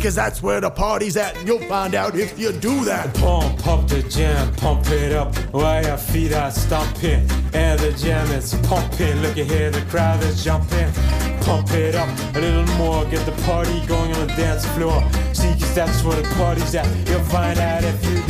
cause that's where the party's at. And you'll find out if you do that.
Pump, pump the jam, pump it up while your feet are stomping. And the jam is pumping. Look at here, the crowd is jumping. Pump it up a little more. Get the party going on the dance floor. See, cause that's where the party's at. You'll find out if you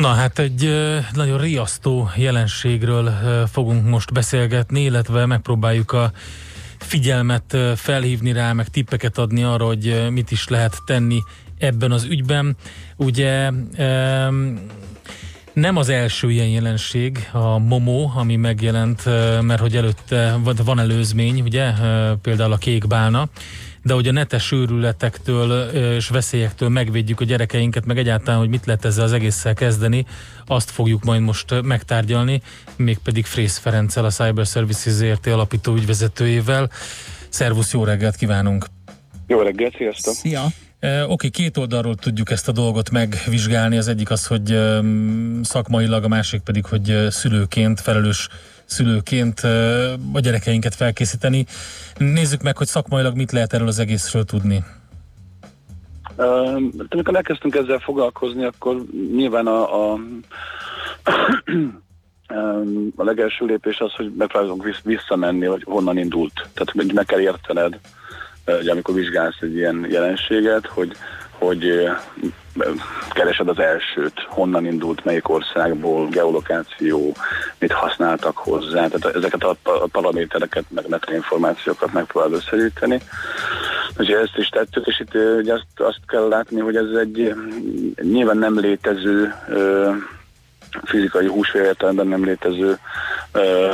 Na hát egy nagyon riasztó jelenségről fogunk most beszélgetni, illetve megpróbáljuk a figyelmet felhívni rá, meg tippeket adni arra, hogy mit is lehet tenni ebben az ügyben. Ugye nem az első ilyen jelenség, a Momo, ami megjelent, mert hogy előtte van előzmény, ugye, például a kék bálna, de hogy a netes őrületektől és veszélyektől megvédjük a gyerekeinket, meg egyáltalán, hogy mit lehet ezzel az egésszel kezdeni, azt fogjuk majd most megtárgyalni, mégpedig Frész Ferenccel, a Cyber Services ZRT alapító ügyvezetőjével. Szervusz, jó reggelt kívánunk!
Jó reggelt, sziasztok!
Szia!
Oké, okay, két oldalról tudjuk ezt a dolgot megvizsgálni. Az egyik az, hogy um, szakmailag, a másik pedig, hogy uh, szülőként, felelős szülőként a gyerekeinket felkészíteni. Nézzük meg, hogy szakmailag mit lehet erről az egészről tudni.
Uh, amikor elkezdtünk ezzel foglalkozni, akkor nyilván a, a, a legelső lépés az, hogy megpróbálunk vissz, visszamenni, hogy honnan indult. Tehát meg kell értened, hogy amikor vizsgálsz egy ilyen jelenséget, hogy, hogy keresed az elsőt, honnan indult, melyik országból, geolokáció, mit használtak hozzá, tehát ezeket a paramétereket, meg metainformációkat megpróbál összegyűjteni. Ugye ezt is tettük, és itt ugye azt, azt kell látni, hogy ez egy nyilván nem létező fizikai húsvér értelemben nem létező ö,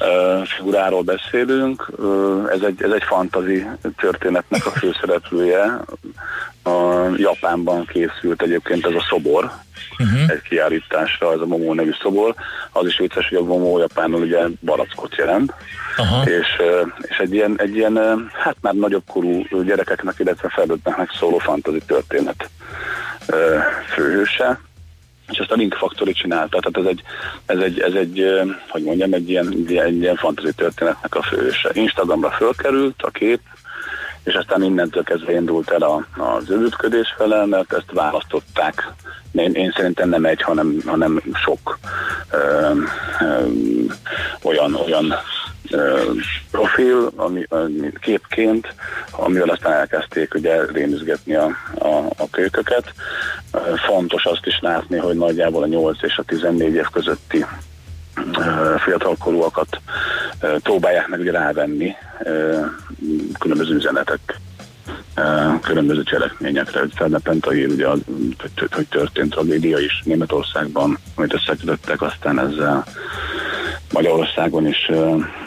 ö, figuráról beszélünk. Ö, ez, egy, ez egy fantazi történetnek a főszereplője. A Japánban készült egyébként ez a szobor, uh-huh. egy kiállításra, ez a Momo nevű szobor. Az is vicces, hogy a Momo japánul ugye barackot jelent. Uh-huh. És, és egy, ilyen, egy ilyen, hát már nagyobb korú gyerekeknek, illetve felnőtteknek szóló fantazi történet főhőse és ezt a Link Factory csinálta. Tehát ez egy, ez egy, ez egy hogy mondjam, egy ilyen, egy ilyen fantasy történetnek a főse. Instagramra fölkerült a kép, és aztán innentől kezdve indult el a, az övütködés fele, mert ezt választották. Én, én szerintem nem egy, hanem, hanem sok ö, ö, olyan, olyan profil, ami, ami képként, amivel aztán elkezdték ugye rémizgetni a, a, a kölyköket. Fontos azt is látni, hogy nagyjából a 8 és a 14 év közötti fiatalkorúakat próbálják meg ugye rávenni különböző üzenetek különböző cselekményekre, hogy Fernepenta ír, ugye, hogy, történt tragédia is Németországban, amit összekötöttek, aztán ezzel Magyarországon is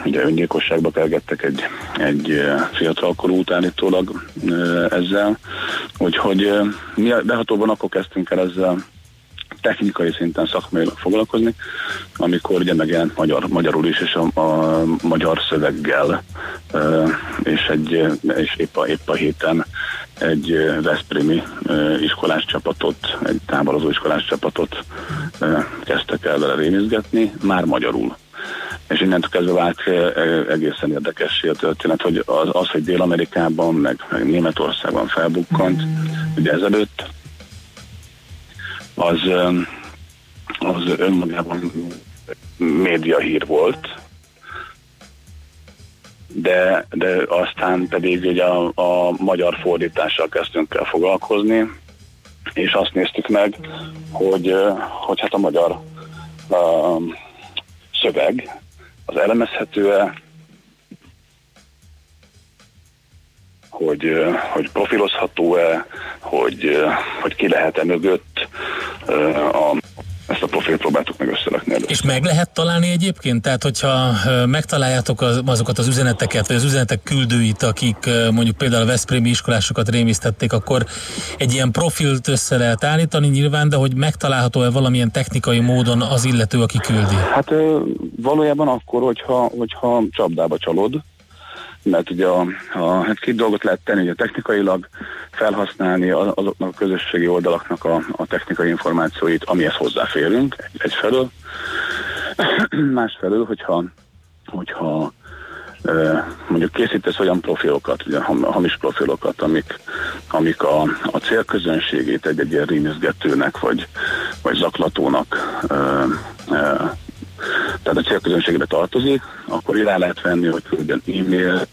ugye öngyilkosságba kergettek egy, egy fiatalkorú állítólag ezzel. Úgyhogy mi behatóban akkor kezdtünk el ezzel technikai szinten szakmailag foglalkozni, amikor ugye megjelent magyar, magyarul is, és a, a magyar szöveggel, és, egy, és épp, a, épp a héten egy Veszprémi iskolás csapatot, egy táborozó iskolás csapatot kezdtek el vele rémizgetni, már magyarul és innentől kezdve vált egészen érdekes a történet, hogy az, az hogy Dél-Amerikában, meg, meg Németországban felbukkant, mm. ugye ezelőtt, az, az önmagában média hír volt, de, de aztán pedig ugye a, a magyar fordítással kezdtünk el foglalkozni, és azt néztük meg, hogy, hogy hát a magyar uh, szöveg az elemezhető-e, hogy, hogy profilozható-e, hogy, hogy ki lehet-e mögött a, ezt a profilt próbáltuk meg összerakni előtt.
És meg lehet találni egyébként? Tehát, hogyha megtaláljátok az, azokat az üzeneteket, vagy az üzenetek küldőit, akik mondjuk például a Veszprémi iskolásokat rémisztették, akkor egy ilyen profilt össze lehet állítani nyilván, de hogy megtalálható-e valamilyen technikai módon az illető, aki küldi?
Hát valójában akkor, hogyha, hogyha csapdába csalod, mert ugye a, a, hát két dolgot lehet tenni, ugye technikailag felhasználni azoknak a közösségi oldalaknak a, a technikai információit, amihez hozzáférünk egy, egyfelől. Másfelől, hogyha, hogyha mondjuk készítesz olyan profilokat, ugye ham- hamis profilokat, amik, amik a, a célközönségét egy-egy ilyen rímizgetőnek vagy, vagy zaklatónak ö, ö, tehát a célközönségre tartozik, akkor rá lehet venni, hogy küldjön e-mail,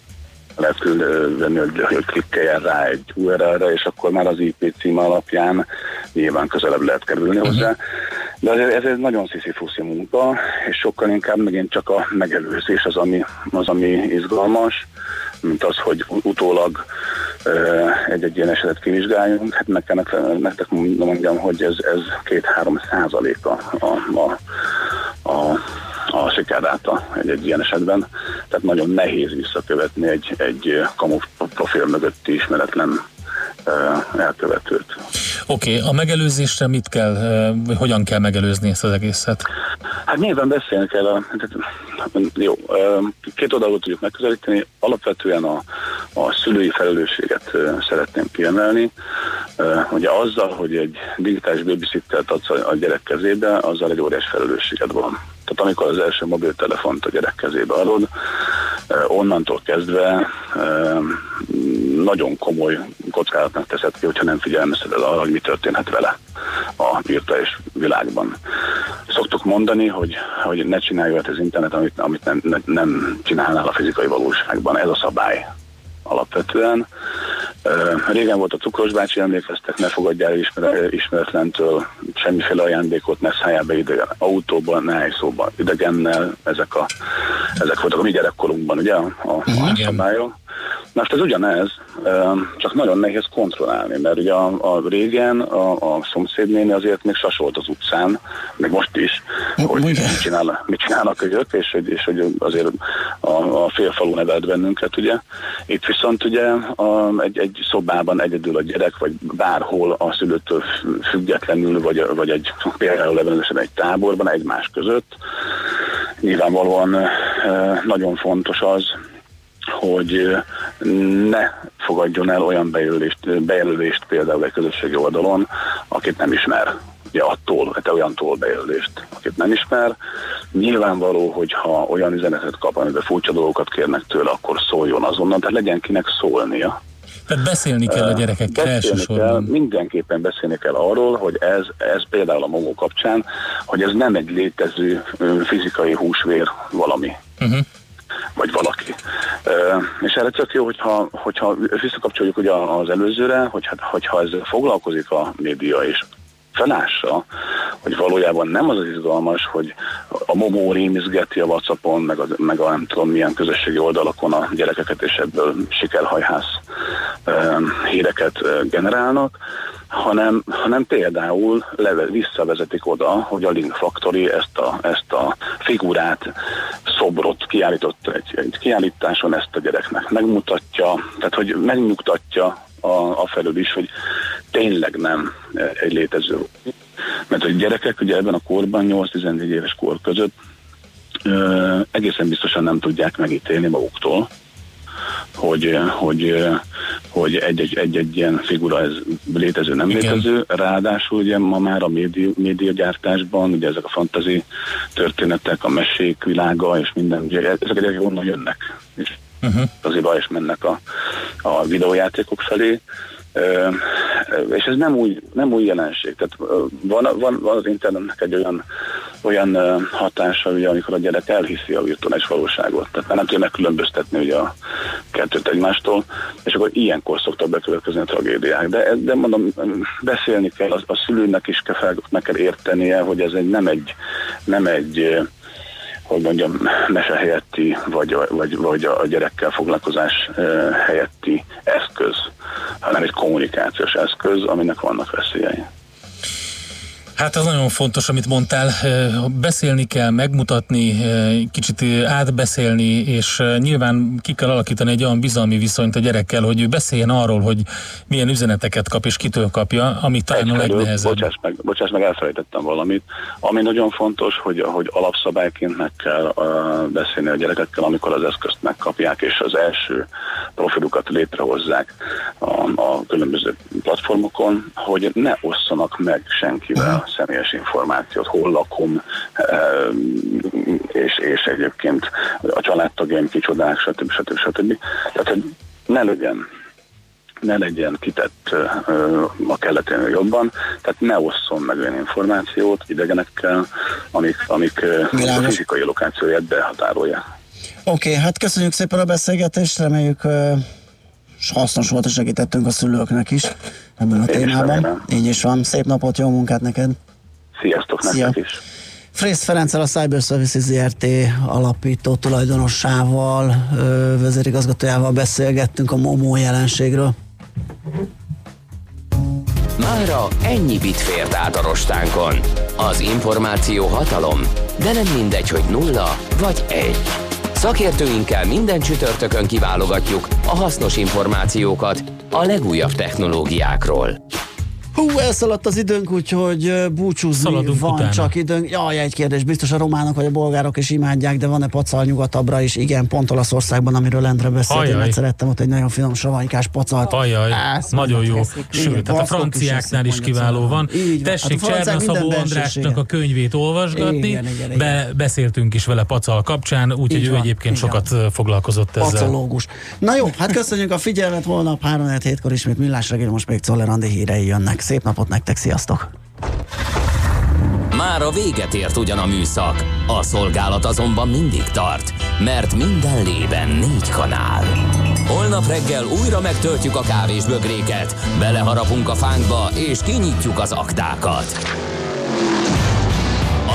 lehet küld- venni, hogy, hogy klikkeljen rá egy URL-re, és akkor már az IP cím alapján nyilván közelebb lehet kerülni hozzá. De ez, ez egy nagyon sziszifuszi munka, és sokkal inkább megint csak a megelőzés az, ami, az, ami izgalmas, mint az, hogy utólag egy-egy ilyen esetet kivizsgáljunk. Hát meg kell nektek- mondjam, hogy ez, ez két-három százaléka a, a, a sikerráta egy-egy ilyen esetben. Tehát nagyon nehéz visszakövetni egy, egy kamu profil mögötti ismeretlen elkövetőt.
Oké, okay, a megelőzésre mit kell, hogyan kell megelőzni ezt az egészet?
Hát nyilván beszélni kell, a, jó, két oldalról tudjuk megközelíteni, alapvetően a, a szülői felelősséget szeretném kiemelni. Ugye azzal, hogy egy digitális babysittert adsz a gyerek kezébe, azzal egy óriás felelősséged van. Tehát amikor az első mobiltelefont a gyerek kezébe adod, onnantól kezdve nagyon komoly kockázatnak teszed ki, hogyha nem figyelmezteted arra, hogy mi történhet vele a virtuális világban. Szoktuk mondani, hogy, hogy ne csinálj olyat az internet, amit, amit nem, ne, nem csinálnál a fizikai valóságban. Ez a szabály alapvetően. Régen volt a cukros bácsi, emlékeztek, ne fogadjál el ismer- ismeretlentől semmiféle ajándékot, ne szálljál be idegen autóban, ne állj szóba idegennel, ezek, a, ezek voltak a mi gyerekkorunkban, ugye, a, a, a szabályok. Na most ez ugyanez, csak nagyon nehéz kontrollálni, mert ugye a, a régen a, a szomszédnéni azért még sasolt az utcán, még most is, hogy mit, csinál, mit csinálnak ők, és, és hogy azért a, a félfalu nevelt bennünket, ugye. Itt viszont ugye a, egy, egy szobában egyedül a gyerek, vagy bárhol a szülőtől függetlenül, vagy, vagy egy például ebben egy táborban egymás között. Nyilvánvalóan nagyon fontos az, hogy ne fogadjon el olyan bejelölést, bejelölést például egy közösségi oldalon, akit nem ismer. Ugye attól, te olyantól bejelölést, akit nem ismer. Nyilvánvaló, hogy ha olyan üzenetet kap, amiben furcsa dolgokat kérnek tőle, akkor szóljon azonnal, tehát legyen kinek szólnia.
Tehát beszélni kell a gyerekekkel
Beszélni kell,
elsősorban.
mindenképpen beszélni kell arról, hogy ez, ez például a mogó kapcsán, hogy ez nem egy létező fizikai húsvér valami
Uh-huh.
vagy valaki. És erre tök jó, hogyha, hogyha visszakapcsoljuk ugye az előzőre, hogy, hát, hogyha ezzel foglalkozik a média és felássa, hogy valójában nem az az izgalmas, hogy a momó rémizgeti a Whatsappon, meg a, meg a nem tudom milyen közösségi oldalakon a gyerekeket, és ebből sikerhajhász híreket generálnak, hanem, hanem például leve, visszavezetik oda, hogy a Link Factory ezt a, ezt a figurát, szobrot kiállított egy, egy kiállításon, ezt a gyereknek megmutatja, tehát hogy megnyugtatja a, a felül is, hogy tényleg nem egy létező. Mert hogy gyerekek ugye ebben a korban, 8-14 éves kor között ö, egészen biztosan nem tudják megítélni maguktól, hogy, hogy, hogy egy-egy, egy-egy ilyen figura ez létező, nem
Igen.
létező. Ráadásul ugye ma már a médi, médiagyártásban, ugye ezek a fantazi történetek, a mesék világa és minden, ugye ezek a gyerekek onnan jönnek. És
Uh-huh.
az iba is mennek a, a videójátékok felé. Ö, és ez nem új, nem új jelenség. Tehát van, van, van az internetnek egy olyan, olyan hatása, ugye, amikor a gyerek elhiszi a virtuális valóságot. Tehát már nem tudja megkülönböztetni ugye a kettőt egymástól, és akkor ilyenkor szoktak bekövetkezni a tragédiák. De, de mondom, beszélni kell, a, a szülőnek is kell, meg kell értenie, hogy ez egy, nem egy, nem egy hogy mondjam, mese helyetti, vagy, vagy, vagy a gyerekkel foglalkozás helyetti eszköz, hanem egy kommunikációs eszköz, aminek vannak veszélyei.
Hát ez nagyon fontos, amit mondtál. Beszélni kell, megmutatni, kicsit átbeszélni, és nyilván ki kell alakítani egy olyan bizalmi viszonyt a gyerekkel, hogy ő beszéljen arról, hogy milyen üzeneteket kap és kitől kapja, ami talán a legnehezebb.
Bocsáss meg, bocsáss meg, elfelejtettem valamit. Ami nagyon fontos, hogy, hogy alapszabályként meg kell uh, beszélni a gyerekekkel, amikor az eszközt megkapják, és az első profilukat létrehozzák a, a különböző platformokon, hogy ne osszanak meg senkivel személyes információt, hol lakom, és, és egyébként a családtagjaim kicsodák, stb. stb. stb. Tehát, hogy ne legyen ne legyen kitett a kelleténél jobban, tehát ne osszon meg olyan információt idegenekkel, amik, amik ö, a
Világos.
fizikai lokációját behatárolják.
Oké, okay, hát köszönjük szépen a beszélgetést, reméljük uh, hasznos volt, és segítettünk a szülőknek is ebben a témában. Így is van. Szép napot, jó munkát neked!
Sziasztok
Szia.
nektek is!
Frész Ferenccel a Cyber Services ZRT alapító tulajdonossával, vezérigazgatójával beszélgettünk a MOMO jelenségről.
Mára ennyi bit fért át a rostánkon. Az információ hatalom, de nem mindegy, hogy nulla vagy egy. Szakértőinkkel minden csütörtökön kiválogatjuk a hasznos információkat a legújabb technológiákról.
Hú, elszaladt az időnk, úgyhogy búcsúzni
Szaladunk
van
utána.
csak időnk. Jaj, egy kérdés, biztos a románok vagy a bolgárok is imádják, de van-e pacal nyugatabbra is? Igen, pont Olaszországban, amiről Endre beszélt, én
Ajaj.
egyszer ettem ott egy nagyon finom savanykás pacalt.
Ajaj,
Ezt
nagyon jó. Sőt, tehát a
is
franciáknál is
eszik,
kiváló
mondja
van.
Így van.
Tessék
Hát
Csernaszabó Andrásnak a könyvét olvasgatni.
Igen, igen, igen.
Be, beszéltünk is vele pacal kapcsán, úgyhogy ő egyébként sokat foglalkozott ezzel.
Pacológus. Na jó, hát köszönjük a figyelmet, holnap 3 hétkor ismét Millás reggel, most még Czoller hírei jönnek. Szép napot nektek, sziasztok!
Már a véget ért ugyan a műszak, a szolgálat azonban mindig tart, mert minden lében négy kanál. Holnap reggel újra megtöltjük a kávés bögréket, beleharapunk a fánkba és kinyitjuk az aktákat.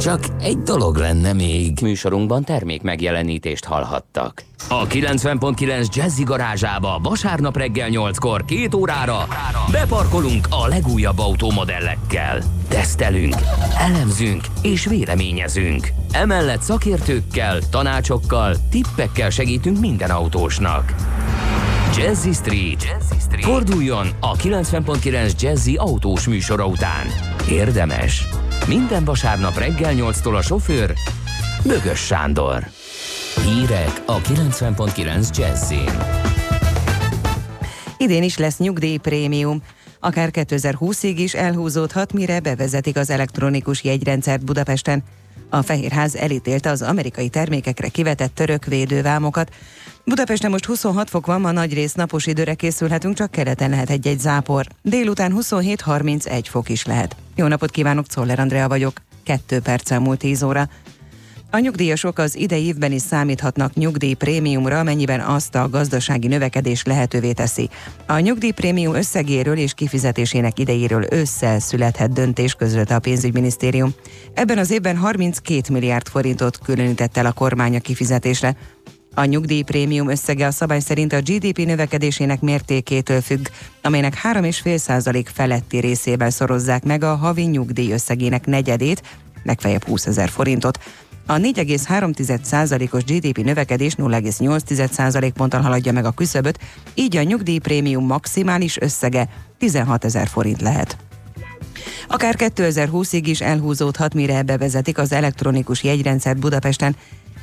Csak egy dolog lenne még. Műsorunkban termék megjelenítést hallhattak. A 90.9 Jazzy garázsába vasárnap reggel 8-kor két órára beparkolunk a legújabb automodellekkel. Tesztelünk, elemzünk és véleményezünk. Emellett szakértőkkel, tanácsokkal, tippekkel segítünk minden autósnak. Jazzy Street. Jazzy Street. Forduljon a 90.9 Jazzy autós műsora után. Érdemes. Minden vasárnap reggel 8-tól a sofőr Bögös Sándor. Hírek a 90.9 Jazzin.
Idén is lesz nyugdíjprémium. Akár 2020-ig is elhúzódhat, mire bevezetik az elektronikus jegyrendszert Budapesten. A Fehérház elítélte az amerikai termékekre kivetett török védővámokat. Budapesten most 26 fok van, ma nagy rész napos időre készülhetünk, csak keleten lehet egy-egy zápor. Délután 27-31 fok is lehet. Jó napot kívánok, Czoller Andrea vagyok. Kettő perccel múlt 10 óra. A nyugdíjasok az idei évben is számíthatnak nyugdíjprémiumra, amennyiben azt a gazdasági növekedés lehetővé teszi. A nyugdíjprémium összegéről és kifizetésének idejéről ősszel születhet döntés, közölte a pénzügyminisztérium. Ebben az évben 32 milliárd forintot különített el a kormány a kifizetésre. A nyugdíjprémium összege a szabály szerint a GDP növekedésének mértékétől függ, amelynek 3,5% feletti részével szorozzák meg a havi nyugdíj összegének negyedét, legfeljebb 20 ezer forintot. A 4,3%-os GDP növekedés 0,8% ponttal haladja meg a küszöböt, így a nyugdíjprémium maximális összege 16 ezer forint lehet. Akár 2020-ig is elhúzódhat, mire bevezetik az elektronikus jegyrendszert Budapesten.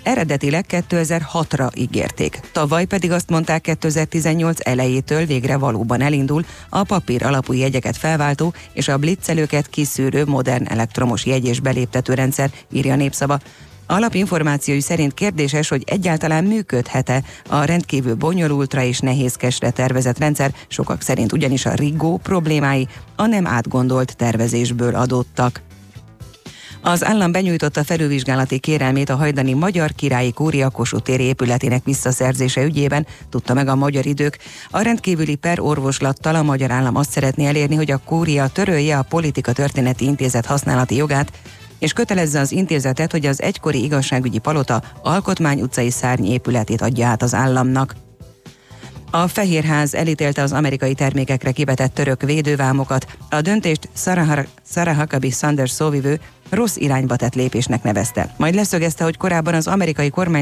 Eredetileg 2006-ra ígérték, tavaly pedig azt mondták 2018 elejétől végre valóban elindul a papír alapú jegyeket felváltó és a blitzelőket kiszűrő modern elektromos jegy és beléptető rendszer, írja népszava. Alapinformációi szerint kérdéses, hogy egyáltalán működhet-e a rendkívül bonyolultra és nehézkesre tervezett rendszer, sokak szerint ugyanis a rigó problémái a nem átgondolt tervezésből adottak. Az állam benyújtotta felülvizsgálati kérelmét a hajdani Magyar Királyi Kúria Kossuth épületének visszaszerzése ügyében, tudta meg a magyar idők. A rendkívüli per orvoslattal a magyar állam azt szeretné elérni, hogy a kúria törölje a politika történeti intézet használati jogát, és kötelezze az intézetet, hogy az egykori igazságügyi palota Alkotmány utcai szárny épületét adja át az államnak. A Fehérház elítélte az amerikai termékekre kivetett török védővámokat. A döntést Sarah, Sarah Huckabee Sanders szóvivő rossz irányba tett lépésnek nevezte. Majd leszögezte, hogy korábban az amerikai kormány